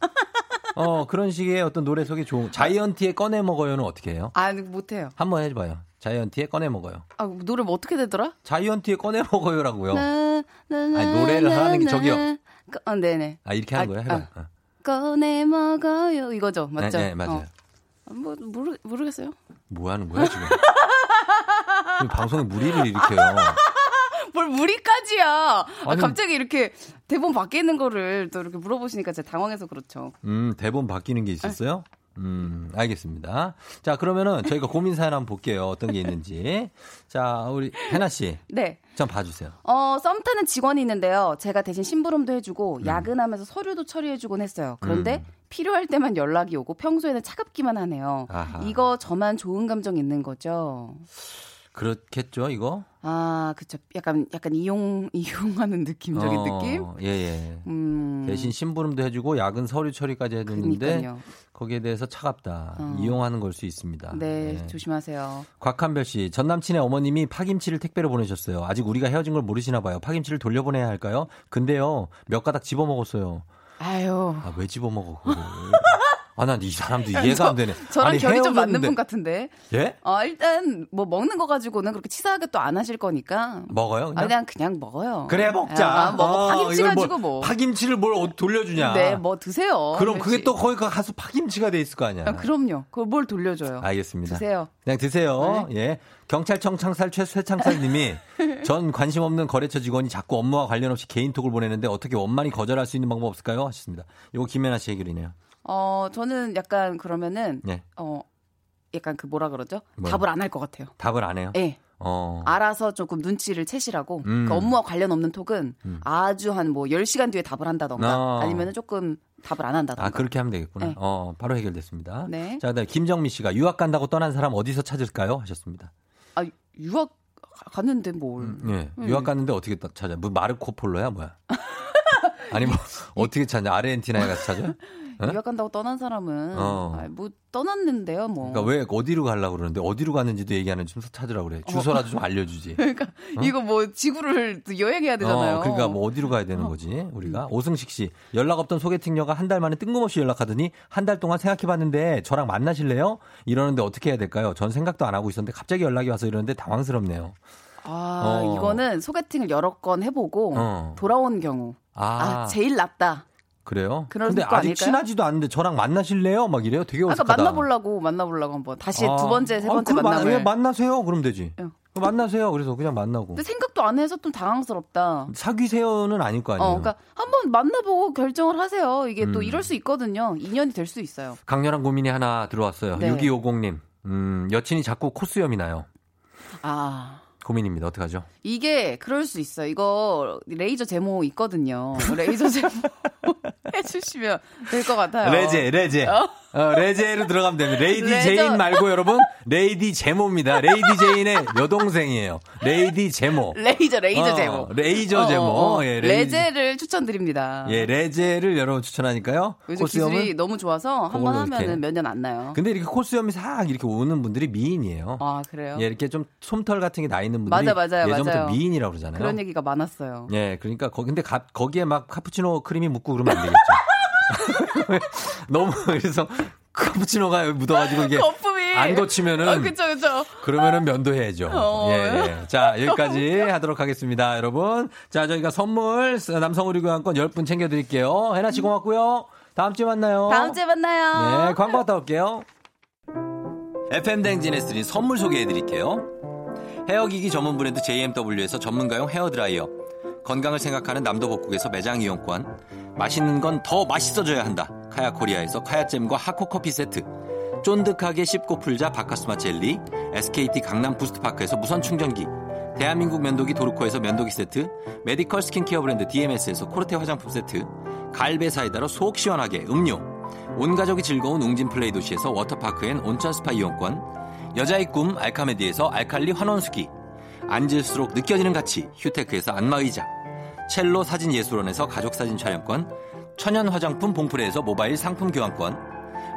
어, 그런 식의 어떤 노래 속에 좋은, 자이언티의 꺼내 먹어요는 어떻게 해요? 아, 못해요. 한번 해봐요. 자이언티의 꺼내 먹어요. 아, 노래 뭐 어떻게 되더라? 자이언티의 꺼내 먹어요라고요. 나, 나, 아니, 노래를 나, 하는 게 저기요. 어, 네네. 아, 이렇게 하는 아, 거예요? 해봐. 아. 꺼내 먹어요. 이거죠. 맞죠? 네, 네 맞아요. 어. 뭐 모르 모르겠어요. 뭐 하는 거야 지금? 방송에 무리를 일으켜요. [LAUGHS] 뭘 무리까지야? 아, 갑자기 이렇게 대본 바뀌는 거를 또 이렇게 물어보시니까 제가 당황해서 그렇죠. 음 대본 바뀌는 게 있었어요? 음, 알겠습니다. 자, 그러면은 저희가 고민 사연 한번 볼게요. 어떤 게 있는지. 자, 우리 해나 씨. 네. 좀 봐주세요. 어, 썸 타는 직원이 있는데요. 제가 대신 심부름도 해주고 음. 야근하면서 서류도 처리해주곤 했어요. 그런데 음. 필요할 때만 연락이 오고 평소에는 차갑기만 하네요. 아하. 이거 저만 좋은 감정 있는 거죠? 그렇겠죠, 이거? 아, 그쵸. 약간, 약간 이용, [LAUGHS] 이용하는 느낌적인 어, 느낌? 예, 예. 음. 대신 심부름도 해주고, 야근 서류 처리까지 해줬는데, 거기에 대해서 차갑다. 어. 이용하는 걸 수 있습니다. 네, 네, 조심하세요. 곽한별 씨, 전 남친의 어머님이 파김치를 택배로 보내셨어요. 아직 우리가 헤어진 걸 모르시나 봐요. 파김치를 돌려보내야 할까요? 근데요, 몇 가닥 집어 먹었어요. 아유. 아, 왜 집어 먹어, 그걸. 아, 난 이 사람도 이해가 저, 안 되네. 저랑 아니, 결이 좀 맞는 분 같은데. 예? 어, 일단 뭐 먹는 거 가지고는 그렇게 치사하게 또 안 하실 거니까. 먹어요? 그냥? 아, 그냥 그냥 먹어요. 그래 먹자. 아, 먹어. 아, 파김치 어, 가지고 뭐. 파김치를 뭘 돌려주냐? 네, 뭐 드세요. 그럼 그렇지. 그게 또 거기 가서 파김치가 돼 있을 거 아니야? 아, 그럼요. 그걸 뭘 돌려줘요? 알겠습니다. 드세요. 그냥 드세요. 네. 예. 경찰청 창살 최최창살 님이 [LAUGHS] 전 관심 없는 거래처 직원이 자꾸 업무와 관련 없이 개인톡을 보내는데 어떻게 원만히 거절할 수 있는 방법 없을까요? 하셨습니다. 이거 김연아 씨 해결이네요. 어, 저는 약간 그러면은 네. 어, 약간 그 뭐라 그러죠? 뭐 답을 안 할 것 같아요. 답을 안 해요? 네. 어. 알아서 조금 눈치를 채시라고. 음. 그 업무와 관련 없는 톡은 음. 아주 한 뭐 10시간 뒤에 답을 한다던가 어. 아니면 은 조금 답을 안 한다던가. 아, 그렇게 하면 되겠구나. 네. 어, 바로 해결됐습니다. 네. 자, 그다음에 김정미 씨가 유학 간다고 떠난 사람 어디서 찾을까요? 하셨습니다. 아, 유학 갔는데 뭘. 음, 예. 네. 유학 갔는데 어떻게 찾아? 뭐 마르코 폴로야, 뭐야? [LAUGHS] 아니 뭐 어떻게 찾냐? 아르헨티나에 가서 찾아? [LAUGHS] 어? 유학 간다고 떠난 사람은 어. 아, 뭐 떠났는데요, 뭐. 그러니까 왜 어디로 가려고 그러는데 어디로 갔는지도 얘기 하는 좀 찾으라고 그래. 주소라도 어. 좀 알려주지. [LAUGHS] 그러니까 어? 이거 뭐 지구를 여행해야 되잖아요. 어, 그러니까 뭐 어디로 가야 되는 어. 거지 우리가. 음. 오승식 씨 연락 없던 소개팅녀가 한 달 만에 뜬금없이 연락하더니 한 달 동안 생각해봤는데 저랑 만나실래요? 이러는데 어떻게 해야 될까요? 전 생각도 안 하고 있었는데 갑자기 연락이 와서 이러는데 당황스럽네요. 아, 어. 이거는 소개팅을 여러 건 해보고 어. 돌아온 경우. 아. 아, 제일 낫다. 그래요? 근데 아직 아닐까요? 친하지도 않는데 저랑 만나실래요? 막 이래요? 되게 어색하다. 아까 만나보려고 만나보려고 한번 다시 아. 두 번째 세 번째 아, 만나면 만, 만나세요? 그럼 되지. 응. 만나세요. 그래서 그냥 만나고. 근데 생각도 안 해서 좀 당황스럽다. 사귀세요는 아닐 거 아니에요. 어, 그러니까 한번 만나보고 결정을 하세요. 이게 음. 또 이럴 수 있거든요. 인연이 될 수 있어요. 강렬한 고민이 하나 들어왔어요. 네. 6250님. 음, 여친이 자꾸 코수염이 나요. 아. 고민입니다. 어떡하죠? 이게 그럴 수 있어요. 이거 레이저 제모 있거든요. 레이저 제모 [LAUGHS] [LAUGHS] 해주시면 될 것 같아요. 레제, 레제. 어? 어, 레제로 들어가면 됩니다. 레이디 레저. 제인 말고 여러분, 레이디 제모입니다. 레이디 제인의 여동생이에요. 레이디 제모. 레이저, 레이저 어, 제모. 레이저 어, 어 제모. 어, 예, 레제를 추천드립니다. 예, 레제를 여러분 추천하니까요. 요즘 기술이 너무 좋아서 한 번 하면 몇년 안 나요. 근데 이렇게 코수염이 싹 이렇게 오는 분들이 미인이에요. 아, 그래요? 예, 이렇게 좀 솜털 같은 게 나 있는 분들이 맞아, 맞아요, 예전부터 맞아요. 미인이라고 그러잖아요. 그런 얘기가 많았어요. 예, 그러니까 거, 근데 가, 거기에 막 카푸치노 크림이 묻고 그러면 안 되겠죠. [LAUGHS] [LAUGHS] 너무 그래서 카푸치노가 묻어가지고 이게 거품이. 안 고치면은 어, 그쵸, 그쵸. 그러면은 면도해야죠. 어. 예, 예. 자 여기까지 하도록 하겠습니다, 여러분. 자 저희가 선물 남성 의료교환권 10분 챙겨드릴게요. 해나 씨 고맙고요. 다음 주에 만나요. 다음 주에 만나요. 네, 광고 갔다 올게요. FM 댕진에 쓰린 선물 소개해드릴게요. 헤어기기 전문 브랜드 JMW에서 전문가용 헤어드라이어. 건강을 생각하는 남도복국에서 매장 이용권. 맛있는 건 더 맛있어져야 한다. 카야코리아에서 카야잼과 하코커피 세트. 쫀득하게 씹고 풀자 바카스마 젤리. SKT 강남 부스트파크에서 무선 충전기. 대한민국 면도기 도르코에서 면도기 세트. medical skincare 브랜드 DMS에서 코르테 화장품 세트. 갈베 사이다로 속 시원하게 음료. 온 가족이 즐거운 웅진 플레이 도시에서 워터파크 and 온천 스파 이용권. 여자의 꿈 알카메디에서 알칼리 환원수기. 앉을수록 느껴지는 가치 휴테크에서 안마의자. 첼로 사진예술원에서 가족사진 촬영권, 천연 화장품 봉프레에서 모바일 상품 교환권,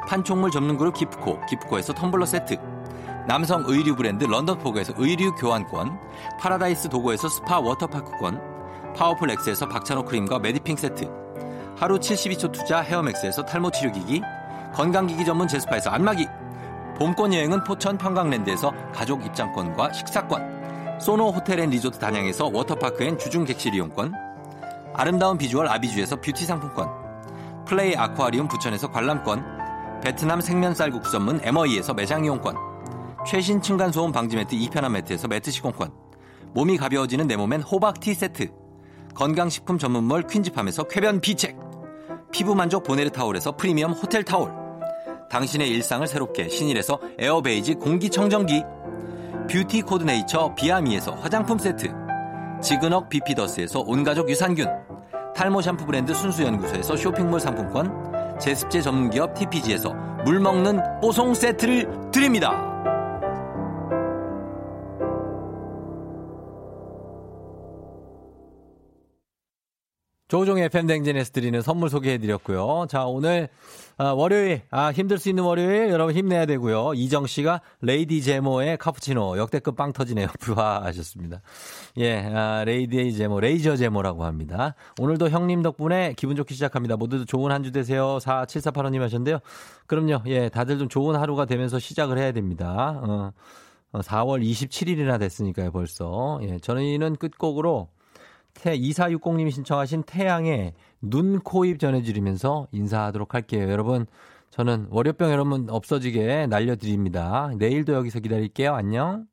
판촉물 전문 그룹 기프코, 기프코에서 텀블러 세트, 남성 의류 브랜드 런던포그에서 의류 교환권, 파라다이스 도고에서 스파 워터파크권, 파워풀 엑스에서 박찬호 크림과 메디핑 세트, 하루 72초 투자 헤어맥스에서 탈모 치료기기, 건강기기 전문 제스파에서 안마기, 봄권 여행은 포천 평강랜드에서 가족 입장권과 식사권, 소노 호텔 and 리조트 단양에서 워터파크 and 주중 객실 이용권, 아름다운 비주얼 아비주에서 뷰티 상품권, 플레이 아쿠아리움 부천에서 관람권, 베트남 생면 쌀 국수 전문 MOE에서 매장 이용권, 최신 층간소음 방지 매트 이편한 매트에서 매트 시공권, 몸이 가벼워지는 내 몸엔 호박 티 세트, 건강식품 전문몰 퀸즈팜에서 쾌변 비책, 피부 만족 보네르 타올에서 프리미엄 호텔 타올, 당신의 일상을 새롭게 신일에서 에어베이지 공기청정기, 뷰티 코드네이처 비아미에서 화장품 세트 지그넉 비피더스에서 온가족 유산균 탈모 샴푸 브랜드 순수연구소에서 쇼핑몰 상품권 제습제 전문기업 TPG에서 물먹는 뽀송 세트를 드립니다. 조정식의 펀펀투데이에서 드리는 선물 소개해드렸고요. 자, 오늘, 아, 월요일, 아, 힘들 수 있는 월요일, 여러분 힘내야 되고요. 이정 씨가 레이디 제모의 카푸치노, 역대급 빵 터지네요. [LAUGHS] 푸하 하셨습니다. 예, 아, 레이디 제모, 레이저 제모라고 합니다. 오늘도 형님 덕분에 기분 좋게 시작합니다. 모두도 좋은 한 주 되세요. 4748호님 하셨는데요. 그럼요, 예, 다들 좀 좋은 하루가 되면서 시작을 해야 됩니다. 어, 4월 어, 27일이나 됐으니까요, 벌써. 예, 저희는 끝곡으로 태, 2460님이 신청하신 태양의 눈, 코, 입 전해드리면서 인사하도록 할게요. 여러분, 저는 월요병 여러분 없어지게 날려드립니다. 내일도 여기서 기다릴게요. 안녕.